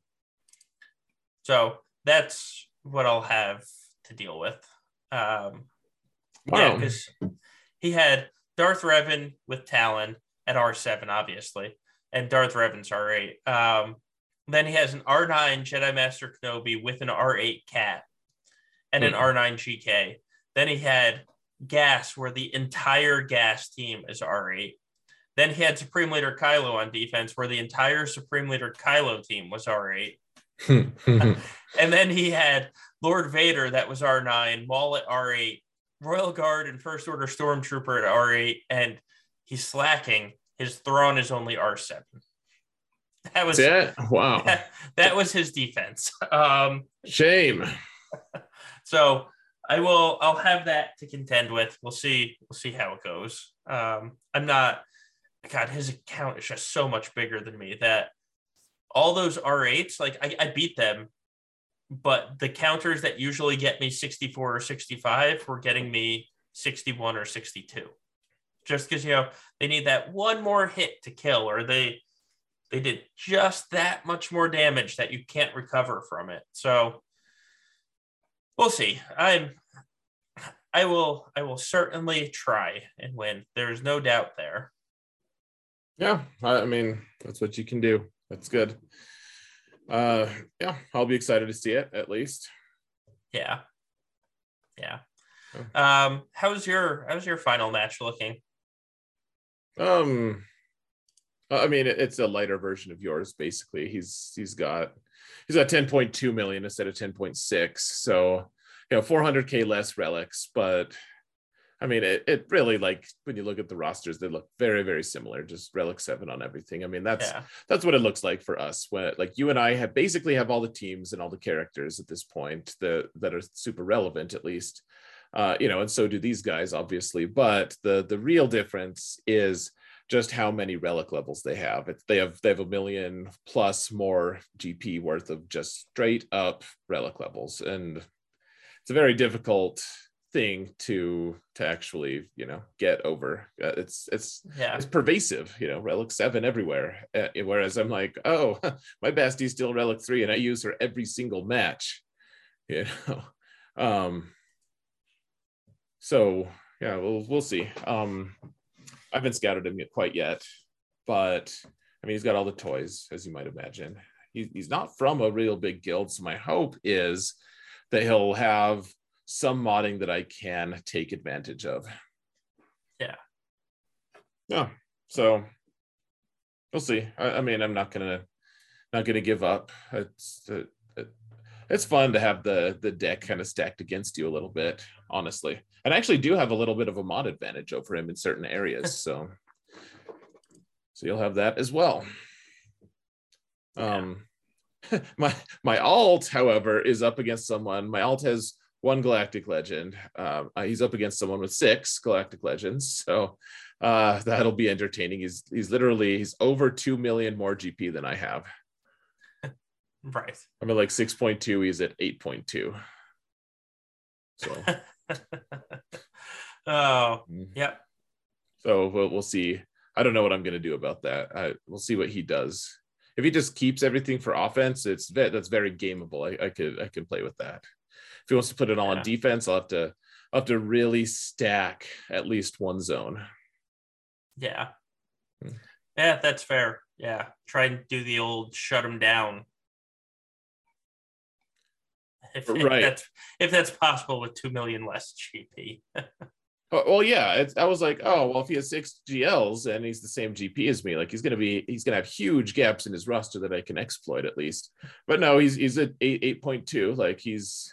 S1: so that's what I'll have to deal with. Um wow. yeah, because he had Darth Revan with Talon at R7, obviously and Darth Revan's R8. Um, then he has an R9 Jedi Master Kenobi with an R8 Cat and an mm-hmm. R9 GK. Then he had Gas, where the entire Gas team is R8. Then he had Supreme Leader Kylo on defense, where the entire Supreme Leader Kylo team was R8. and then he had Lord Vader, that was R9, Maul at R8, Royal Guard and First Order Stormtrooper at R8, and he's slacking his Thrawn is only R7. That was
S2: it. Wow.
S1: That, that, was his defense. Um,
S2: Shame.
S1: So I will. I'll have that to contend with. We'll see. We'll see how it goes. Um, I'm not. God, his account is just so much bigger than me that all those R8s, like I, I beat them, but the counters that usually get me 64 or 65 were getting me 61 or 62 just because you know they need that one more hit to kill, or they they did just that much more damage that you can't recover from it. So we'll see. I'm I will I will certainly try and win. There's no doubt there.
S2: Yeah, I mean that's what you can do. That's good. Uh yeah, I'll be excited to see it at least.
S1: Yeah. Yeah. Um how's your how's your final match looking?
S2: Um, I mean, it's a lighter version of yours. Basically, he's he's got he's got 10.2 million instead of 10.6. So, you know, 400k less relics, but I mean, it, it really like when you look at the rosters, they look very, very similar. Just relic seven on everything. I mean, that's yeah. that's what it looks like for us. When like you and I have basically have all the teams and all the characters at this point that that are super relevant, at least uh, you know, and so do these guys, obviously. But the the real difference is just how many relic levels they have. It's, they have they have a million plus more GP worth of just straight up relic levels, and it's a very difficult thing to to actually you know get over. Uh, it's it's
S1: yeah.
S2: it's pervasive you know relic 7 everywhere. Uh, whereas i'm like oh my bestie's still relic 3 and i use her every single match you know? Um so yeah, we'll we'll see. Um, I haven't scouted him yet, quite yet, but I mean he's got all the toys, as you might imagine. He, he's not from a real big guild, so my hope is that he'll have some modding that I can take advantage of.
S1: Yeah.
S2: Yeah. So we'll see. I, I mean, I'm not gonna not gonna give up. It's it, it, it's fun to have the the deck kind of stacked against you a little bit, honestly. And I actually do have a little bit of a mod advantage over him in certain areas. So so you'll have that as well. Um my my alt, however, is up against someone. My alt has one galactic legend. Um, uh, he's up against someone with six galactic legends. So uh, that'll be entertaining. He's he's literally he's over two million more GP than I have.
S1: Right.
S2: I'm at like 6.2. He's at 8.2. So.
S1: oh,
S2: mm.
S1: yep.
S2: So we'll, we'll see. I don't know what I'm going to do about that. I, we'll see what he does. If he just keeps everything for offense, it's that's very gameable. I, I could I can play with that. If he wants to put it all yeah. on defense, I'll have to I'll have to really stack at least one zone.
S1: Yeah. Hmm. Yeah, that's fair. Yeah. Try and do the old shut him down. If, right. if that's if that's possible with two million less GP.
S2: Oh, well, yeah, I was like, oh, well, if he has six GLs and he's the same GP as me, like he's gonna be, he's gonna have huge gaps in his roster that I can exploit at least. But no, he's he's at eight eight point two, like he's,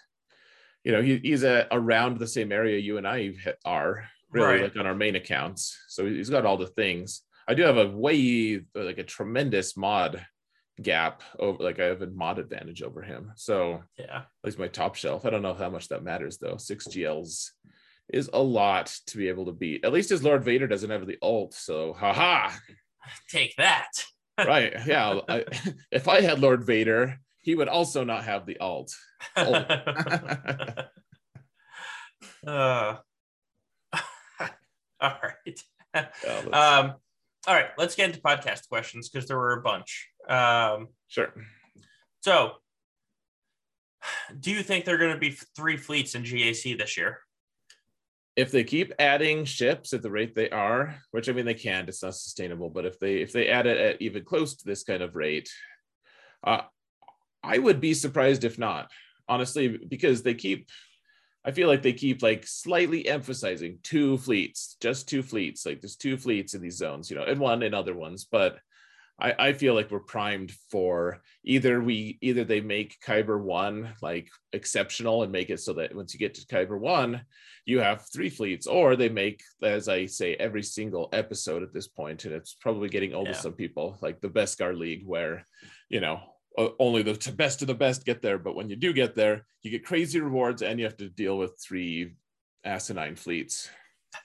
S2: you know, he, he's at around the same area you and I are really right. like on our main accounts. So he's got all the things. I do have a way like a tremendous mod gap over like I have a mod advantage over him. So
S1: yeah, at
S2: least my top shelf. I don't know how much that matters though. Six GLs is a lot to be able to beat. At least his Lord Vader doesn't have the ult, so haha.
S1: Take that.
S2: right. Yeah. I, if I had Lord Vader, he would also not have the alt. uh,
S1: all right. Yeah, um, all right. Let's get into podcast questions because there were a bunch. Um,
S2: sure.
S1: So, do you think there are going to be three fleets in GAC this year?
S2: if they keep adding ships at the rate they are, which I mean they can't, it's not sustainable. But if they if they add it at even close to this kind of rate, uh, I would be surprised if not, honestly, because they keep. I feel like they keep like slightly emphasizing two fleets, just two fleets. Like there's two fleets in these zones, you know, and one in other ones, but I, I feel like we're primed for either we either they make Kyber one like exceptional and make it so that once you get to Kyber one, you have three fleets, or they make, as I say, every single episode at this point, and it's probably getting old yeah. to some people, like the Beskar League, where you know only the best of the best get there, but when you do get there, you get crazy rewards and you have to deal with three asinine fleets.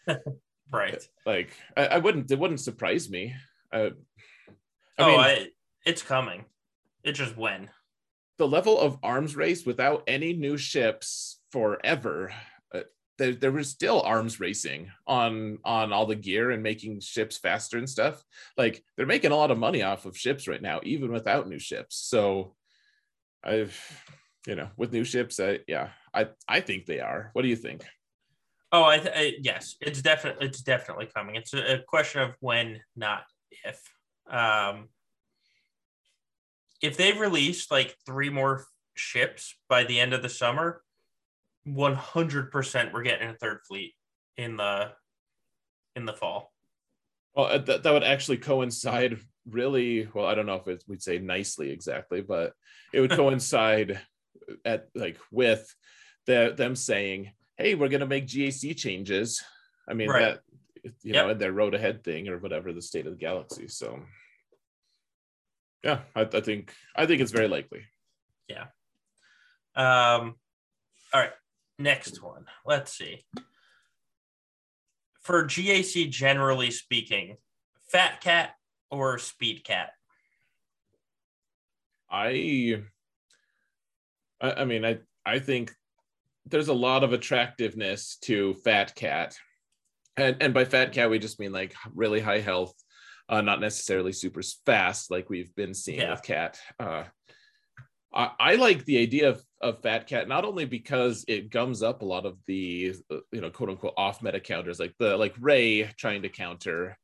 S1: right.
S2: Like I, I, wouldn't. It wouldn't surprise me. I,
S1: I oh, mean, I, it's coming. It just when.
S2: The level of arms race without any new ships forever. Uh, there, there was still arms racing on on all the gear and making ships faster and stuff. Like they're making a lot of money off of ships right now, even without new ships. So, I've, you know, with new ships, I, yeah, I I think they are. What do you think?
S1: Oh, I, th- I yes, it's definitely it's definitely coming. It's a, a question of when, not if. Um, if they release like three more ships by the end of the summer, 100% we're getting a third fleet in the in the fall.
S2: Well, uh, that, that would actually coincide really well. I don't know if it, we'd say nicely exactly, but it would coincide at like with the, them saying, "Hey, we're going to make GAC changes." I mean right. that you yep. know, in their road ahead thing or whatever the state of the galaxy. So yeah, I, I think I think it's very likely.
S1: Yeah. Um. All right. Next one. Let's see. For GAC, generally speaking, Fat Cat or Speed Cat?
S2: I. I, I mean, I I think there's a lot of attractiveness to Fat Cat and and by fat cat we just mean like really high health uh, not necessarily super fast like we've been seeing yeah. with cat uh, I, I, like the idea of, of fat cat not only because it gums up a lot of the uh, you know quote unquote off meta counters like the like Rey trying to counter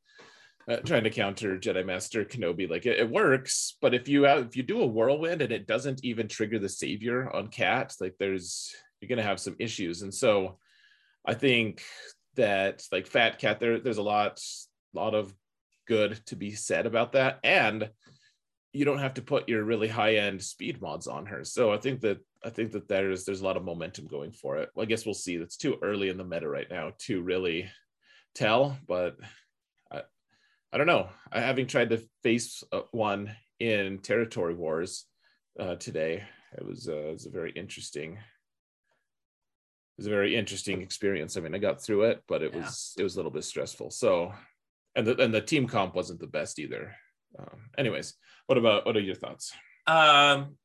S2: uh, trying to counter Jedi Master Kenobi. Like it, it, works, but if you have, if you do a whirlwind and it doesn't even trigger the savior on Cat, like there's you're going to have some issues. And so I think that like Fat Cat, there there's a lot lot of good to be said about that, and you don't have to put your really high end speed mods on her. So I think that I think that there's there's a lot of momentum going for it. Well, I guess we'll see. It's too early in the meta right now to really tell, but I, I don't know. I having tried to face uh, one in Territory Wars uh, today, it was uh, it was a very interesting was a very interesting experience. I mean, I got through it, but it yeah. was it was a little bit stressful. So, and the and the team comp wasn't the best either. Um, anyways, what about what are your thoughts?
S1: Um,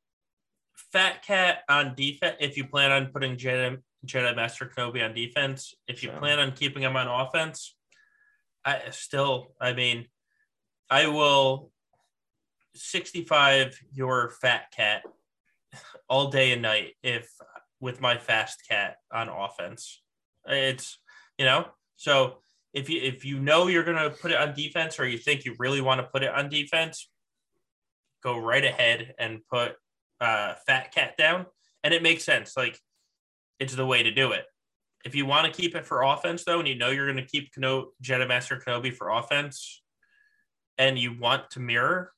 S1: Fat Cat on defense. If you plan on putting Jedi, Jedi Master Kenobi on defense, if you plan on keeping him on offense, I still, I mean, I will 65 your Fat Cat all day and night if with my fast cat on offense. It's you know, so if you if you know you're gonna put it on defense or you think you really want to put it on defense, go right ahead and put uh, Fat Cat down, and it makes sense. Like it's the way to do it. If you want to keep it for offense though, and you know you're going to keep Keno- Jedi Master Kenobi for offense, and you want to mirror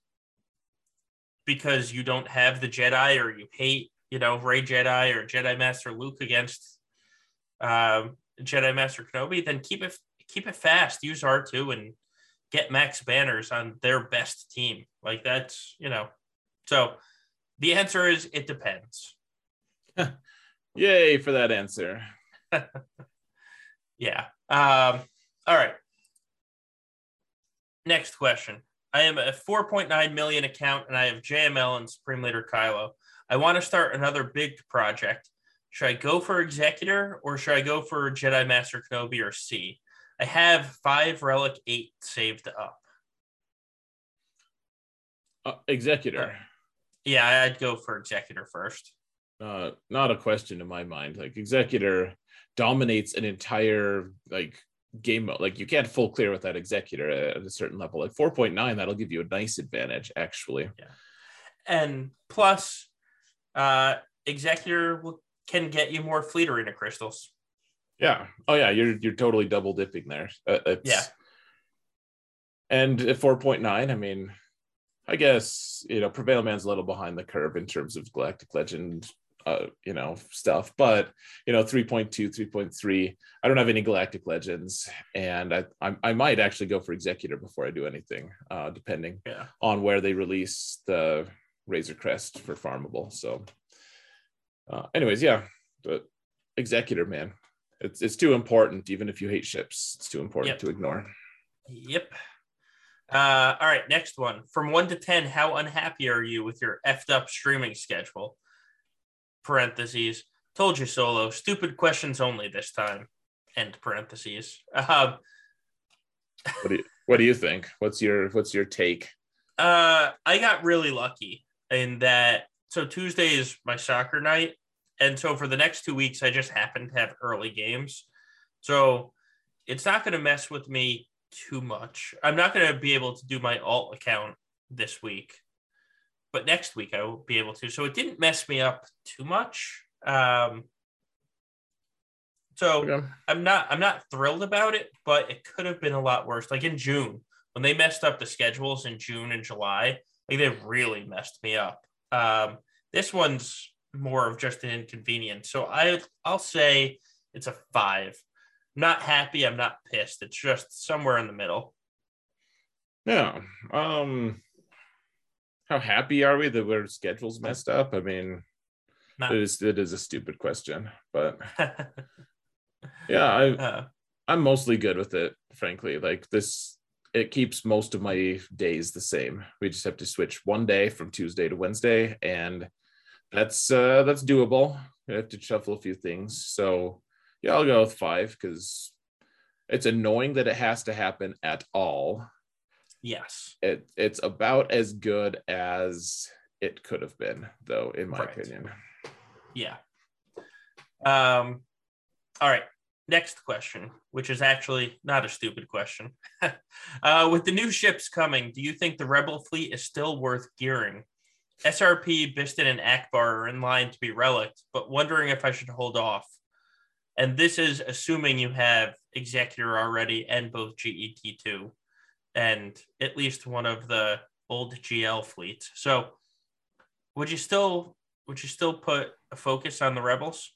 S1: because you don't have the Jedi or you hate you know, Rey Jedi or Jedi Master Luke against um, Jedi Master Kenobi, then keep it keep it fast. Use R two and get max banners on their best team. Like that's you know. So the answer is it depends.
S2: Yay for that answer.
S1: yeah. Um, all right. Next question. I am a 4.9 million account and I have JML and Supreme Leader Kylo. I want to start another big project. Should I go for Executor or should I go for Jedi Master Kenobi or C? I have five Relic 8 saved up.
S2: Uh, executor. Uh,
S1: yeah, I'd go for Executor first.
S2: Uh, not a question in my mind. Like Executor dominates an entire like game mode. Like you can't full clear with that Executor at a certain level. Like 4.9, that'll give you a nice advantage, actually.
S1: Yeah. And plus, uh, Executor can get you more Fleet Arena crystals.
S2: Yeah. Oh yeah. You're you're totally double dipping there.
S1: Uh, yeah.
S2: And at 4.9, I mean, I guess you know Prevail Man's a little behind the curve in terms of Galactic Legend, uh, you know, stuff. But you know, 3.2, 3.3. I don't have any Galactic Legends, and I I, I might actually go for Executor before I do anything, uh, depending
S1: yeah.
S2: on where they release the Razor Crest for farmable. So, uh, anyways, yeah, but Executor, man, it's it's too important. Even if you hate ships, it's too important yep. to ignore.
S1: Yep. Uh, all right, next one. From one to ten, how unhappy are you with your effed up streaming schedule? Parentheses. Told you solo. Stupid questions only this time. End parentheses. Um,
S2: what do you What do you think? What's your What's your take?
S1: Uh, I got really lucky in that so Tuesday is my soccer night. And so for the next two weeks, I just happen to have early games. So it's not going to mess with me too much. I'm not going to be able to do my alt account this week, but next week I will be able to. So it didn't mess me up too much. Um, so okay. I'm not I'm not thrilled about it, but it could have been a lot worse. Like in June, when they messed up the schedules in June and July, like they really messed me up. Um, this one's more of just an inconvenience. So I I'll say it's a five. I'm not happy. I'm not pissed. It's just somewhere in the middle.
S2: Yeah. Um. How happy are we that our schedules messed up? I mean, not. it is it is a stupid question, but yeah, I uh, I'm mostly good with it. Frankly, like this it keeps most of my days the same. We just have to switch one day from Tuesday to Wednesday, and that's uh, that's doable. I have to shuffle a few things. So yeah, I'll go with five because it's annoying that it has to happen at all.
S1: Yes,
S2: it it's about as good as it could have been, though, in my right. opinion.
S1: Yeah. Um. All right next question, which is actually not a stupid question. uh, with the new ships coming, do you think the Rebel fleet is still worth gearing? SRP, Bistan, and Ackbar are in line to be relicked, but wondering if I should hold off. And this is assuming you have Executor already and both GET2 and at least one of the old GL fleets. So would you still would you still put a focus on the rebels?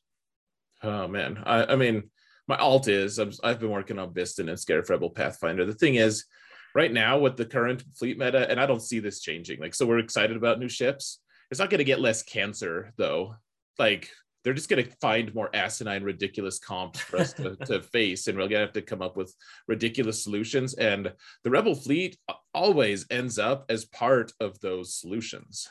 S2: Oh man, I, I mean, my alt is i have been working on Bistan and Scarif Rebel Pathfinder. The thing is, right now with the current fleet meta, and I don't see this changing. Like, so we're excited about new ships. It's not going to get less cancer though. Like, they're just going to find more asinine, ridiculous comps for us to, to face, and we're going to have to come up with ridiculous solutions. And the Rebel fleet always ends up as part of those solutions.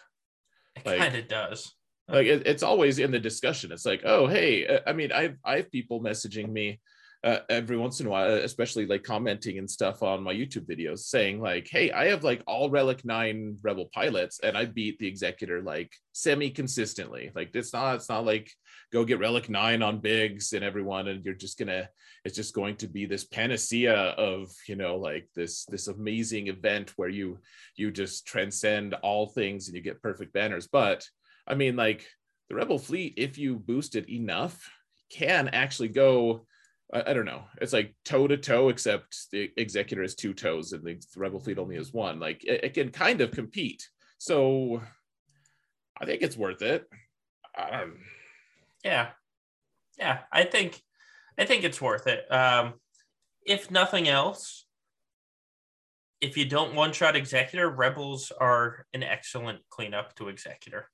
S1: It like, kind of does
S2: like it, it's always in the discussion. It's like oh hey uh, i mean i i have people messaging me uh, every once in a while especially like commenting and stuff on my youtube videos saying like hey i have like all relic 9 rebel pilots and i beat the executor like semi consistently like it's not it's not like go get relic 9 on Biggs and everyone and you're just gonna it's just going to be this panacea of you know like this this amazing event where you you just transcend all things and you get perfect banners but I mean, like the Rebel fleet, if you boost it enough, can actually go. I, I don't know. It's like toe to toe, except the Executor has two toes and the, Rebel fleet only has one. Like it, it, can kind of compete. So I think it's worth it. Um,
S1: yeah, yeah. I think I think it's worth it. Um, if nothing else, if you don't one shot Executor, Rebels are an excellent cleanup to Executor.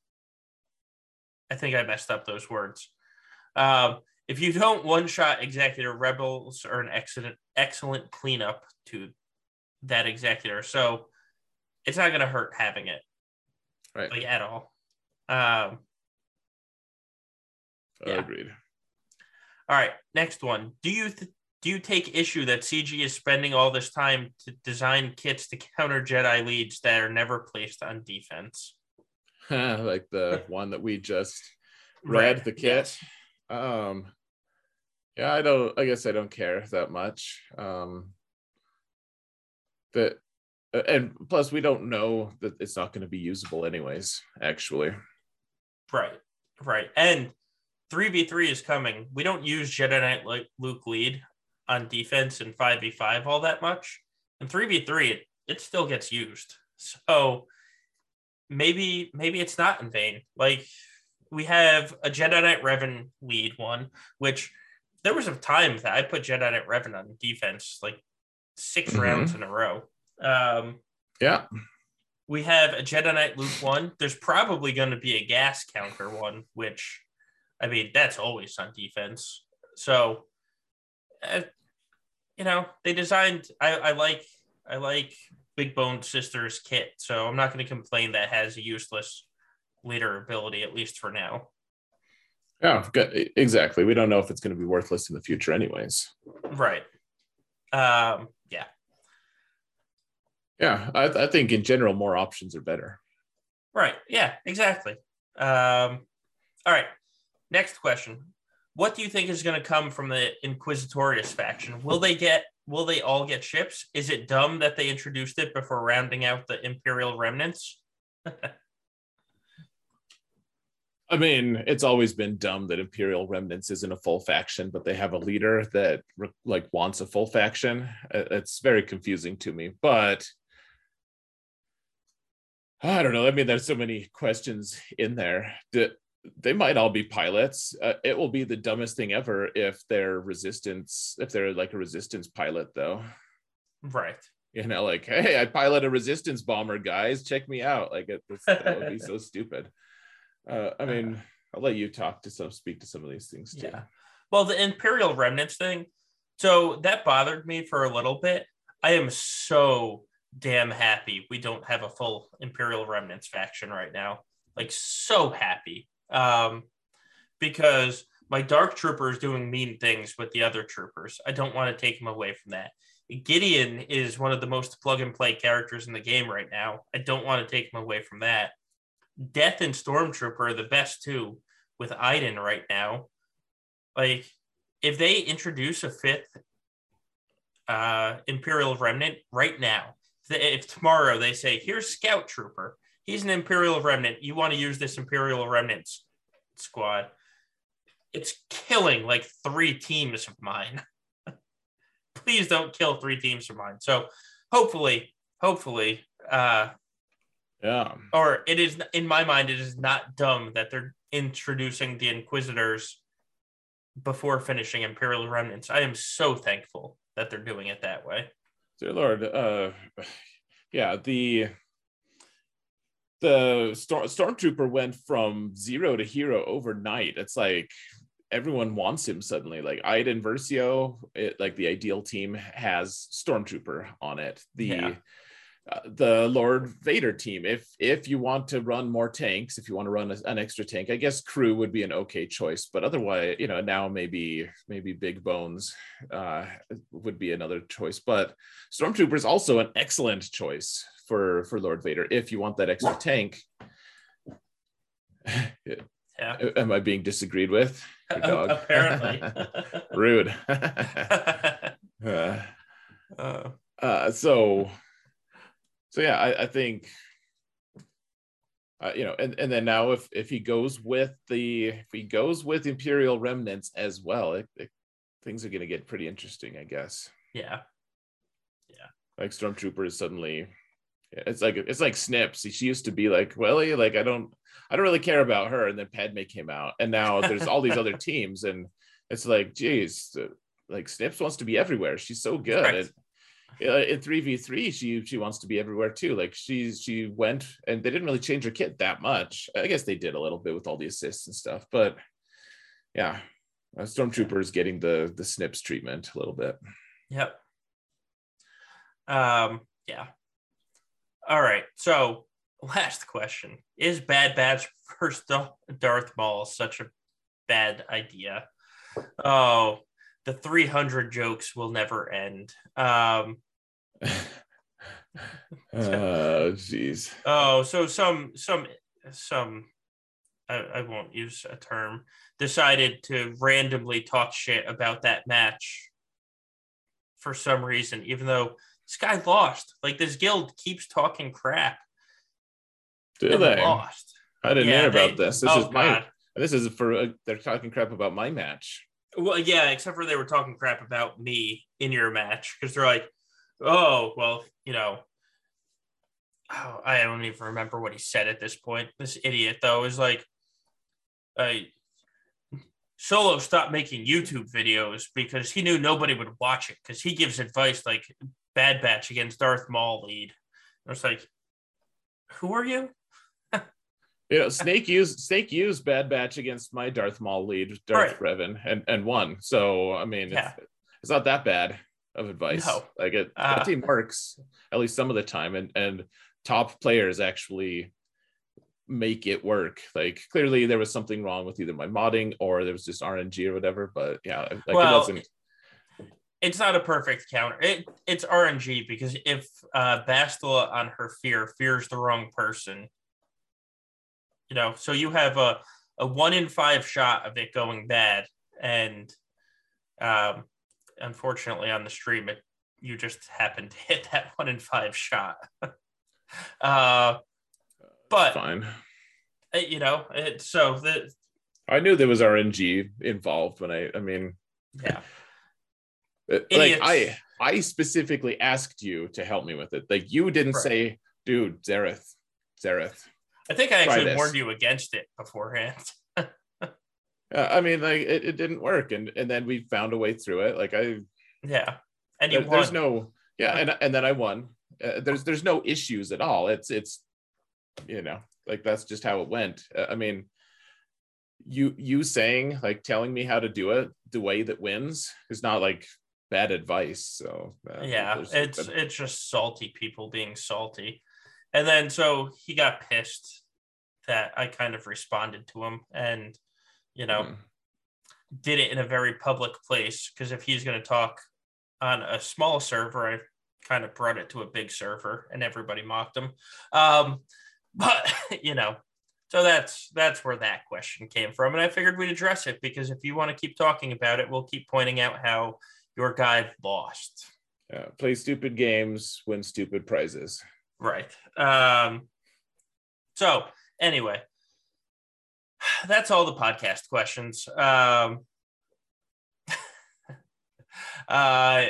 S1: I think I messed up those words. Um, if you don't one shot executor, rebels are an excellent excellent cleanup to that executor. So it's not going to hurt having it,
S2: right?
S1: Like at all. Um,
S2: yeah. Agreed.
S1: All right, next one. Do you th- do you take issue that CG is spending all this time to design kits to counter Jedi leads that are never placed on defense?
S2: like the one that we just read, right. the kit. Yes. Um, yeah, I don't. I guess I don't care that much. Um, that and plus we don't know that it's not going to be usable anyways. Actually,
S1: right, right, and three v three is coming. We don't use Jedi Knight like Luke lead on defense in five v five all that much, and three v three it it still gets used. So maybe maybe it's not in vain. Like we have a Jedi Knight Revan lead one, which there was a time that I put Jedi Knight Revan on defense like 6 mm-hmm. rounds in a row. Um,
S2: yeah.
S1: We have a Jedi Knight Luke one. There's probably going to be a gas counter one, which, I mean, that's always on defense. So, uh, you know, they designed. I, I like I like Big Bone Sisters kit. So I'm not going to complain that has a useless leader ability, at least for now.
S2: Yeah, exactly. We don't know if it's going to be worthless in the future, anyways.
S1: Right. Um, yeah.
S2: Yeah, I, I think in general, more options are better.
S1: Right. Yeah, exactly. Um, all right. Next question. What do you think is going to come from the Inquisitorius faction? Will they get will they all get ships? Is it dumb that they introduced it before rounding out the Imperial remnants?
S2: I mean, it's always been dumb that Imperial Remnants isn't a full faction, but they have a leader that like wants a full faction. It's very confusing to me, but I don't know. I mean, there's so many questions in there. Do, they might all be pilots. Uh, it will be the dumbest thing ever if they're resistance, if they're like a resistance pilot, though.
S1: Right.
S2: You know, like, hey, I pilot a resistance bomber, guys. Check me out. Like, it, that would be so stupid. Uh, I mean, I'll let you talk to some, speak to some of these things too.
S1: Yeah. Well, the Imperial Remnants thing. So that bothered me for a little bit. I am so damn happy we don't have a full Imperial Remnants faction right now. Like, so happy um, because my dark trooper is doing mean things with the other troopers. I don't want to take him away from that. Gideon is one of the most plug and play characters in the game right now. I don't want to take him away from that. Death and Stormtrooper are the best too with Iden right now. Like, if they introduce a fifth uh, Imperial Remnant right now, if tomorrow they say, here's Scout Trooper, he's an Imperial Remnant. You want to use this Imperial Remnant squad. It's killing like three teams of mine. Please don't kill three teams of mine. So hopefully, hopefully, uh,
S2: yeah.
S1: Or it is in my mind, it is not dumb that they're introducing the Inquisitors before finishing Imperial Remnants. I am so thankful that they're doing it that way.
S2: Dear Lord, uh, yeah, the the Storm, stormtrooper went from zero to hero overnight. It's like everyone wants him suddenly. Like Iden Versio, it, like the ideal team has stormtrooper on it. The yeah. Uh, the Lord Vader team. If if you want to run more tanks, if you want to run a, an extra tank, I guess crew would be an okay choice. But otherwise, you know, now maybe maybe Big Bones uh, would be another choice. But Stormtrooper is also an excellent choice for for Lord Vader if you want that extra tank.
S1: Yeah.
S2: Am I being disagreed with?
S1: dog? Apparently.
S2: Rude. uh, uh, so so yeah, I, I think uh, you know, and, and then now if if he goes with the if he goes with Imperial remnants as well, it, it, things are going to get pretty interesting, I guess.
S1: Yeah, yeah.
S2: Like Stormtrooper suddenly, yeah, it's like it's like Snips. She used to be like, well, like I don't I don't really care about her, and then Padme came out, and now there's all these other teams, and it's like, geez, like Snips wants to be everywhere. She's so good. Right. And, in 3v3 she she wants to be everywhere too like she's she went and they didn't really change her kit that much i guess they did a little bit with all the assists and stuff but yeah stormtrooper is getting the the snips treatment a little bit
S1: yep um yeah all right so last question is bad batch first darth maul such a bad idea oh the 300 jokes will never end. Um,
S2: oh, jeez.
S1: Oh, so some some some I, I won't use a term decided to randomly talk shit about that match for some reason, even though this guy lost. Like this guild keeps talking crap.
S2: Do they? Lost. I didn't yeah, hear about they, this. This oh, is my. God. This is for uh, they're talking crap about my match.
S1: Well, yeah, except for they were talking crap about me in your match because they're like, oh, well, you know, oh, I don't even remember what he said at this point. This idiot, though, is like, I. Solo stopped making YouTube videos because he knew nobody would watch it because he gives advice like Bad Batch against Darth Maul lead. I was like, who are you?
S2: you know, Snake used Snake used Bad Batch against my Darth Maul lead, Darth right. Revan, and and won. So I mean, yeah. it's, it's, not that bad of advice. No. Like it, uh, that team works at least some of the time, and and top players actually make it work. Like clearly there was something wrong with either my modding or there was just RNG or whatever. But yeah, like
S1: well, it wasn't. It's not a perfect counter. It it's RNG because if uh, Bastila on her fear fears the wrong person, you know, so you have a, a one in five shot of it going bad. And um, unfortunately, on the stream, it you just happened to hit that one in five shot. uh, but
S2: fine.
S1: Uh, you know, it, so the
S2: I knew there was RNG involved when I, I mean,
S1: yeah.
S2: Like I, I specifically asked you to help me with it. Like you didn't right. say, dude, Xaereth, Xaereth,
S1: I think I actually warned you against it beforehand.
S2: yeah, I mean, like it, it didn't work, and and then we found a way through it. Like I,
S1: yeah, and you
S2: there, there's no, yeah, and and then I won. Uh, there's there's no issues at all. It's it's, you know, like that's just how it went. Uh, I mean, you you saying like telling me how to do it the way that wins is not like bad advice. So
S1: uh, yeah, it's it's just salty people being salty. And then so he got pissed that I kind of responded to him and, you know, mm. did it in a very public place. Because if he's going to talk on a small server, I kind of brought it to a big server and everybody mocked him. Um, but, you know, so that's that's where that question came from. And I figured we'd address it because if you want to keep talking about it, we'll keep pointing out how your guy lost.
S2: Yeah, play stupid games, win stupid prizes.
S1: Right. Um, So anyway, that's all the podcast questions. Um, uh,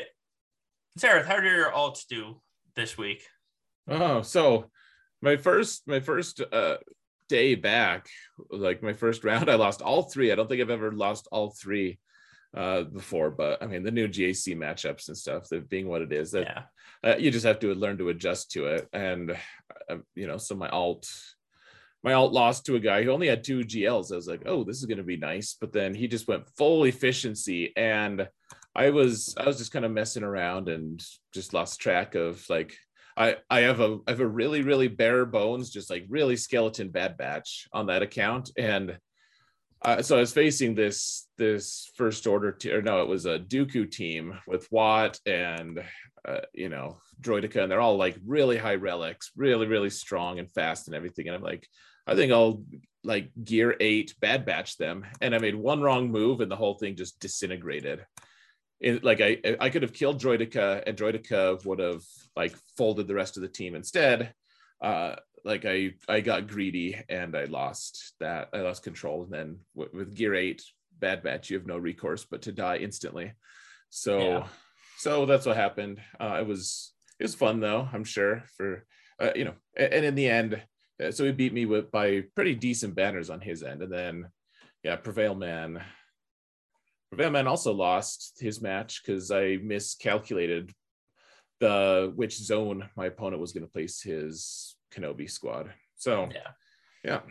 S1: Sarah, how did your alts do this week?
S2: Oh, so my first my first uh day back, like my first round, I lost all three. I don't think I've ever lost all three uh before, but I mean the new GAC matchups and stuff, that being what it is, that
S1: Yeah.
S2: uh, you just have to learn to adjust to it. And uh, you know, so my alt my alt lost to a guy who only had two GLs. I was like, oh, this is gonna be nice. But then he just went full efficiency and I was I was just kind of messing around and just lost track of like I I have a I have a really really bare bones just like really skeleton bad batch on that account and uh, so I was facing this this first order t- or no it was a Dooku team with Wat and uh, you know Droideka and they're all like really high relics really really strong and fast and everything. And I'm like I think I'll like gear eight bad batch them. And I made one wrong move and the whole thing just disintegrated. It, like I I could have killed Droideka and Droideka would have like folded the rest of the team instead. Uh, like I I got greedy and I lost that I lost control and then with, with gear eight bad batch you have no recourse but to die instantly. So
S1: Yeah.
S2: so that's what happened. Uh, it was it was fun though I'm sure for uh, you know a- and in the end uh, so he beat me with by pretty decent banners on his end and then yeah prevail man Prevail Man also lost his match because I miscalculated the which zone my opponent was going to place his Kenobi squad. So
S1: Yeah.
S2: yeah,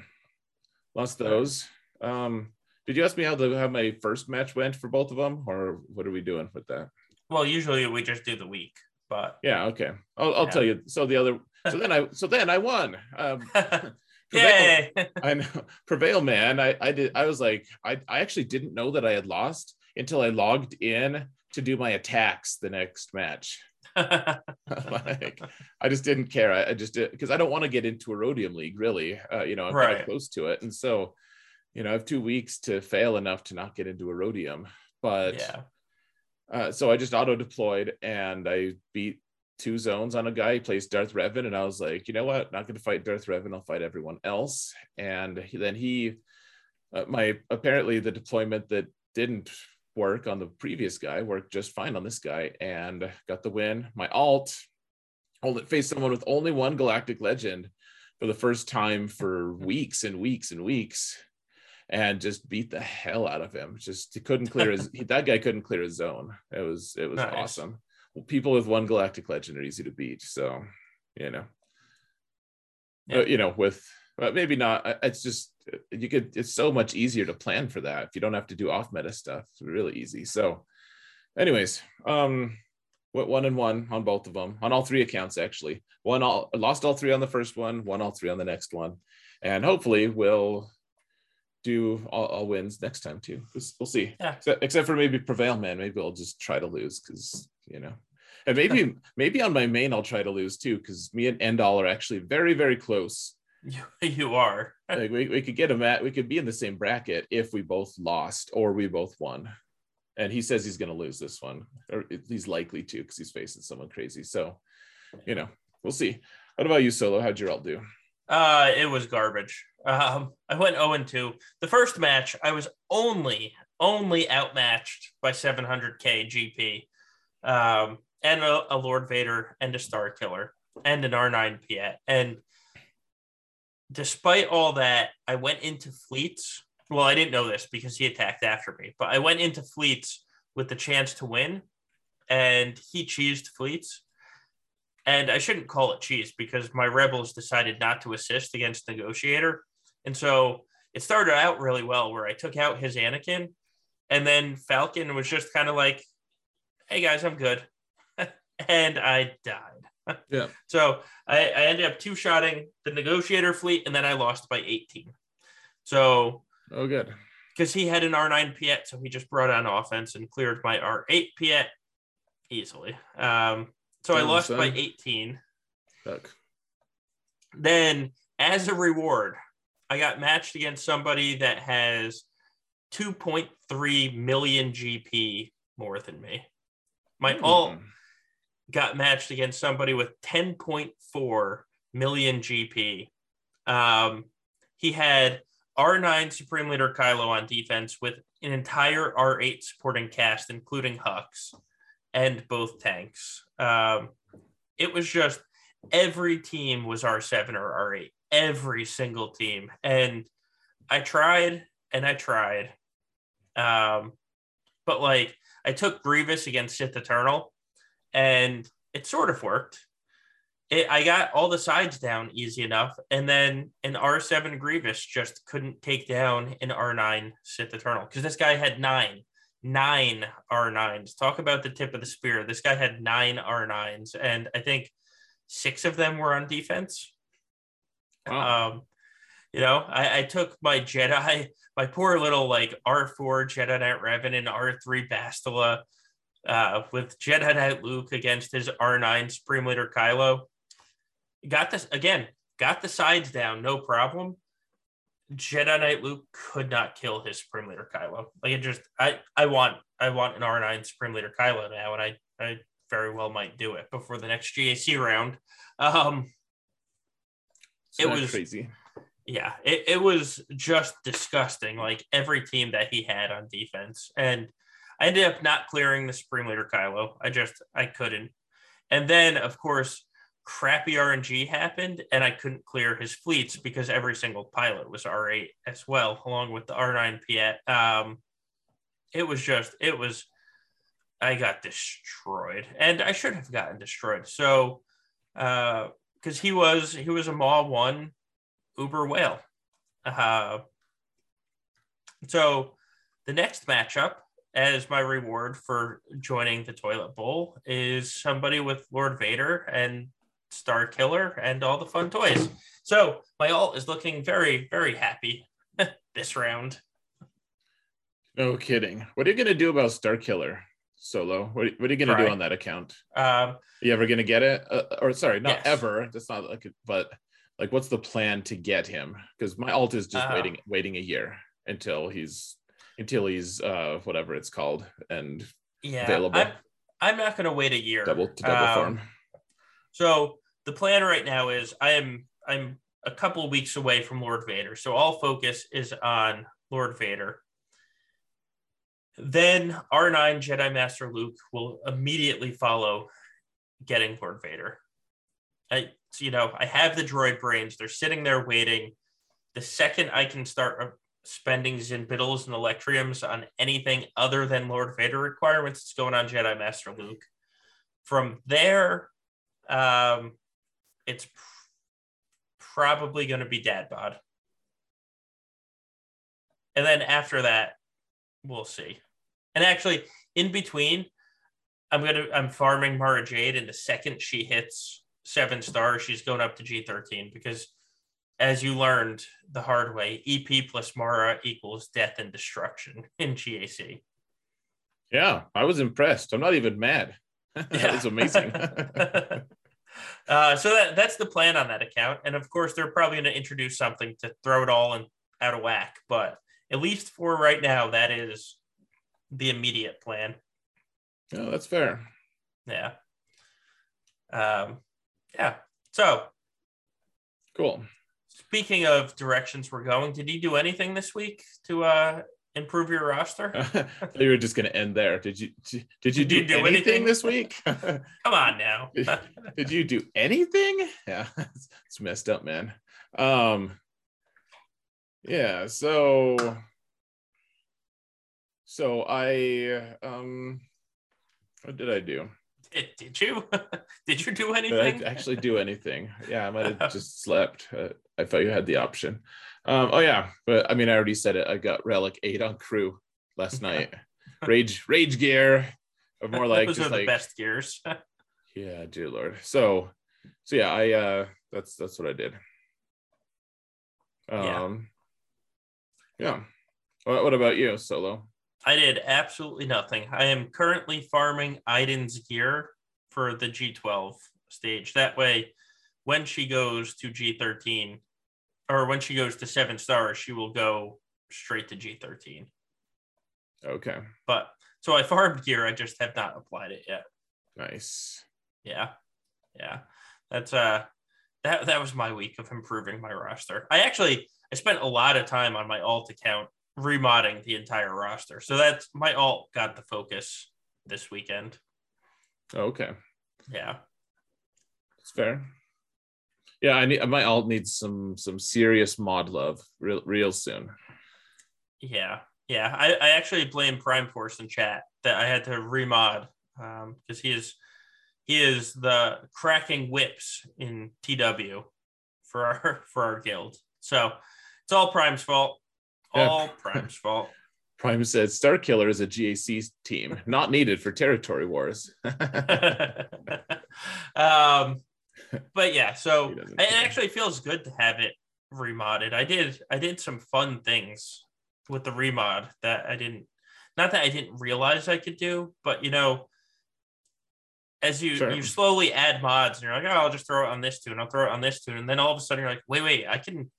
S2: lost those. Um, did you ask me how the how my first match went for both of them, or what are we doing with that?
S1: Well, usually we just do the week, but
S2: Yeah, okay. I'll, I'll
S1: Yeah.
S2: tell you. So the other, so then I, so then I won. Um,
S1: yay!
S2: I know prevail man. I, I did I was like, I, I actually didn't know that I had lost until I logged in to do my attacks the next match. like I just didn't care. I, I just did because I don't want to get into a rhodium league really. Uh, you know, I'm
S1: Right.
S2: close to it. And so, you know, I have two weeks to fail enough to not get into a rhodium. But
S1: yeah,
S2: uh, so I just auto deployed and I beat two zones on a guy. He plays Darth Revan, and I was like, you know what? Not going to fight Darth Revan. I'll fight everyone else. And he, then he, uh, my apparently the deployment that didn't work on the previous guy worked just fine on this guy and got the win. My alt only faced someone with only one galactic legend for the first time for weeks and weeks and weeks and just beat the hell out of him. Just he couldn't clear his he, that guy couldn't clear his zone. It was it was
S1: Nice.
S2: awesome. Well, people with one galactic legend are easy to beat. So you know,
S1: Yeah.
S2: Uh, you know, with but maybe not. It's just you could. It's so much easier to plan for that if you don't have to do off meta stuff. It's really easy. So, anyways, um, went one and one on both of them on all three accounts actually. One all lost all three on the first one, one all three on the next one, and hopefully we'll do all, all wins next time too. We'll, we'll see.
S1: Yeah.
S2: Except, except for maybe prevail man. Maybe I'll just try to lose because you know. And maybe maybe on my main I'll try to lose too because me and Endall are actually very very close.
S1: You, you are.
S2: Like we, we could get him at we could be in the same bracket if we both lost or we both won. And he says he's going to lose this one, or he's likely to because he's facing someone crazy. So, you know, we'll see. What about you, Solo? How'd your alt do?
S1: Uh, it was garbage. Um, I went 0 and 2. The first match, I was only only outmatched by 700k GP, um, and a, a Lord Vader and a Starkiller and an R9 Piett. And despite all that, I went into fleets. Well, I didn't know this because he attacked after me, but I went into fleets with the chance to win, and he cheesed fleets. And I shouldn't call it cheese because my rebels decided not to assist against Negotiator. And so it started out really well where I took out his Anakin, and then Falcon was just kind of like, hey guys, I'm good. and I died.
S2: Yeah.
S1: So I, I ended up two shotting the Negotiator fleet, and then I lost by 18. So
S2: Oh, good.
S1: because he had an R9 Piett, so he just brought on offense and cleared my R8 Piett easily. Um, so I
S2: Damn,
S1: lost by 18.
S2: Look.
S1: Then, as a reward, I got matched against somebody that has 2.3 million GP more than me. My alt
S2: Hmm.
S1: Got matched against somebody with 10.4 million GP Um, he had R9 Supreme Leader Kylo on defense with an entire R8 supporting cast, including Hux and both tanks. Um, it was just every team was R7 or R8, every single team. And I tried and I tried. Um, but like I took Grievous against Sith Eternal and it sort of worked. It, I got all the sides down easy enough, and then an R7 Grievous just couldn't take down an R9 Sith Eternal because this guy had nine, nine R9s. Talk about the tip of the spear. This guy had nine R9s, and I think six of them were on defense. Wow. Um, you know, I, I took my Jedi, my poor little like R4 Jedi Knight Revan and R3 Bastila uh, with Jedi Knight Luke against his R9 Supreme Leader Kylo. Got this again, got the sides down, no problem. Jedi Knight Luke could not kill his Supreme Leader Kylo. Like it just, I, I want, I want an R9 Supreme Leader Kylo now, and I, I very well might do it before the next GAC round. Um,
S2: it was crazy.
S1: Yeah, it, it was just disgusting. Like every team that he had on defense, and I ended up not clearing the Supreme Leader Kylo. I just I couldn't. And then of course crappy RNG happened and I couldn't clear his fleets because every single pilot was R8 as well, along with the R9 Piett. Um, it was just, it was, I got destroyed and I should have gotten destroyed. So, uh, cause he was, he was a Maw one Uber whale. Uh, so the next matchup as my reward for joining the toilet bowl is somebody with Lord Vader and Starkiller and all the fun toys. So my alt is looking very, very happy this round.
S2: No kidding. What are you gonna do about Starkiller solo? What, what are you gonna Try. do on that account? Um, are you ever gonna get it? Uh, or sorry, not yes. ever. That's not like, but like, what's the plan to get him? Because my alt is just uh, waiting, waiting a year until he's until he's uh whatever it's called and
S1: yeah, available. I'm, I'm not gonna wait a year.
S2: Double to double um, farm.
S1: So the plan right now is I am I'm a couple of weeks away from Lord Vader, so all focus is on Lord Vader. Then R9 Jedi Master Luke will immediately follow getting Lord Vader. I so, you know I have the droid brains; they're sitting there waiting. The second I can start uh, spending Zinbiddles and Electriums on anything other than Lord Vader requirements, it's going on Jedi Master Luke. From there, um, it's pr- probably going to be dad bod. And then after that, we'll see. And actually, in between, I'm gonna I'm farming Mara Jade, and the second she hits seven stars, she's going up to G13 because, as you learned the hard way, EP plus Mara equals death and destruction in GAC.
S2: Yeah, I was impressed. I'm not even mad. that was amazing.
S1: Uh, so that, that's the plan on that account. And of course, they're probably going to introduce something to throw it all in, out of whack. But at least for right now, that is the immediate plan.
S2: Yeah, that's fair.
S1: Yeah. Um, yeah. So
S2: cool.
S1: Speaking of directions we're going, did you do anything this week to uh, improve your roster?
S2: you were just going to end there. Did you? Did you, did do, you do anything, anything, this week?
S1: Come on now.
S2: did, did, you do anything? Yeah, it's, it's messed up, man. Um, yeah. So, so I um, what did I do?
S1: Did, did you? did you do anything?
S2: Did I actually do anything? Yeah, I might have just slept. Uh, I thought you had the option. Um, oh yeah, but I mean, I already said it. I got Relic Eight on crew last night. Rage, rage gear, or more like
S1: those
S2: just
S1: are the
S2: like,
S1: best gears.
S2: yeah, dear lord. So, so yeah, I uh, that's that's what I did. Um, yeah. yeah. What, what about you, Solo?
S1: I did absolutely nothing. I am currently farming Iden's gear for the G12 stage. That way, when she goes to G13, or when she goes to seven stars, she will go straight to G13.
S2: Okay.
S1: But so I farmed gear, I just have not applied it yet.
S2: Nice.
S1: Yeah. Yeah. That's uh that that was my week of improving my roster. I actually I spent a lot of time on my alt account remodding the entire roster. So that's my alt got the focus this weekend.
S2: Okay.
S1: Yeah.
S2: It's fair. Yeah, I need my alt needs some some serious mod love real real soon.
S1: Yeah. Yeah. I, I actually blame Prime Force in chat that I had to remod um because he is he is the cracking whips in TW for our for our guild. So it's all Prime's fault. All yeah. Prime's fault.
S2: Prime said Starkiller is a GAC team, not needed for territory wars.
S1: um, but yeah, so it actually feels good to have it remodded. I did I did some fun things with the remod that I didn't not that I didn't realize I could do, but you know, as you sure. you slowly add mods and you're like, oh, I'll just throw it on this tune, I'll throw it on this tune, and then all of a sudden you're like, wait, wait, I can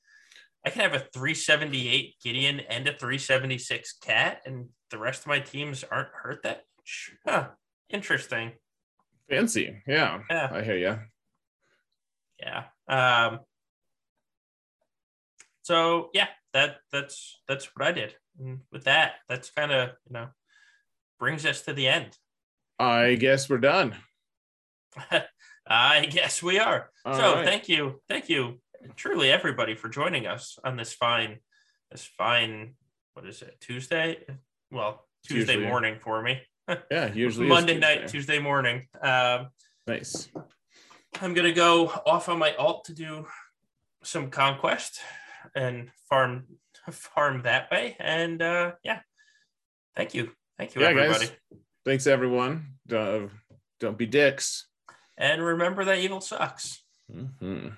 S1: I can have a 378 Gideon and a 376 Cad, and the rest of my teams aren't hurt that much. Huh. Interesting.
S2: Fancy. Yeah. Yeah. I hear you.
S1: Yeah. Um, so yeah, that that's that's what I did. And with that, that's kind of you know brings us to the end.
S2: I guess we're done.
S1: I guess we are. All so right. thank you, thank you, truly everybody for joining us on this fine, this fine. What is it? Tuesday? Well, Tuesday usually, morning for me.
S2: yeah, usually
S1: Monday night, Tuesday morning. Um,
S2: nice.
S1: I'm gonna go off on my alt to do some conquest and farm farm that way. And uh, yeah, thank you, thank you, yeah, everybody. Guys.
S2: Thanks, everyone. Uh, don't be dicks.
S1: And remember that evil sucks.
S2: Mm-hmm.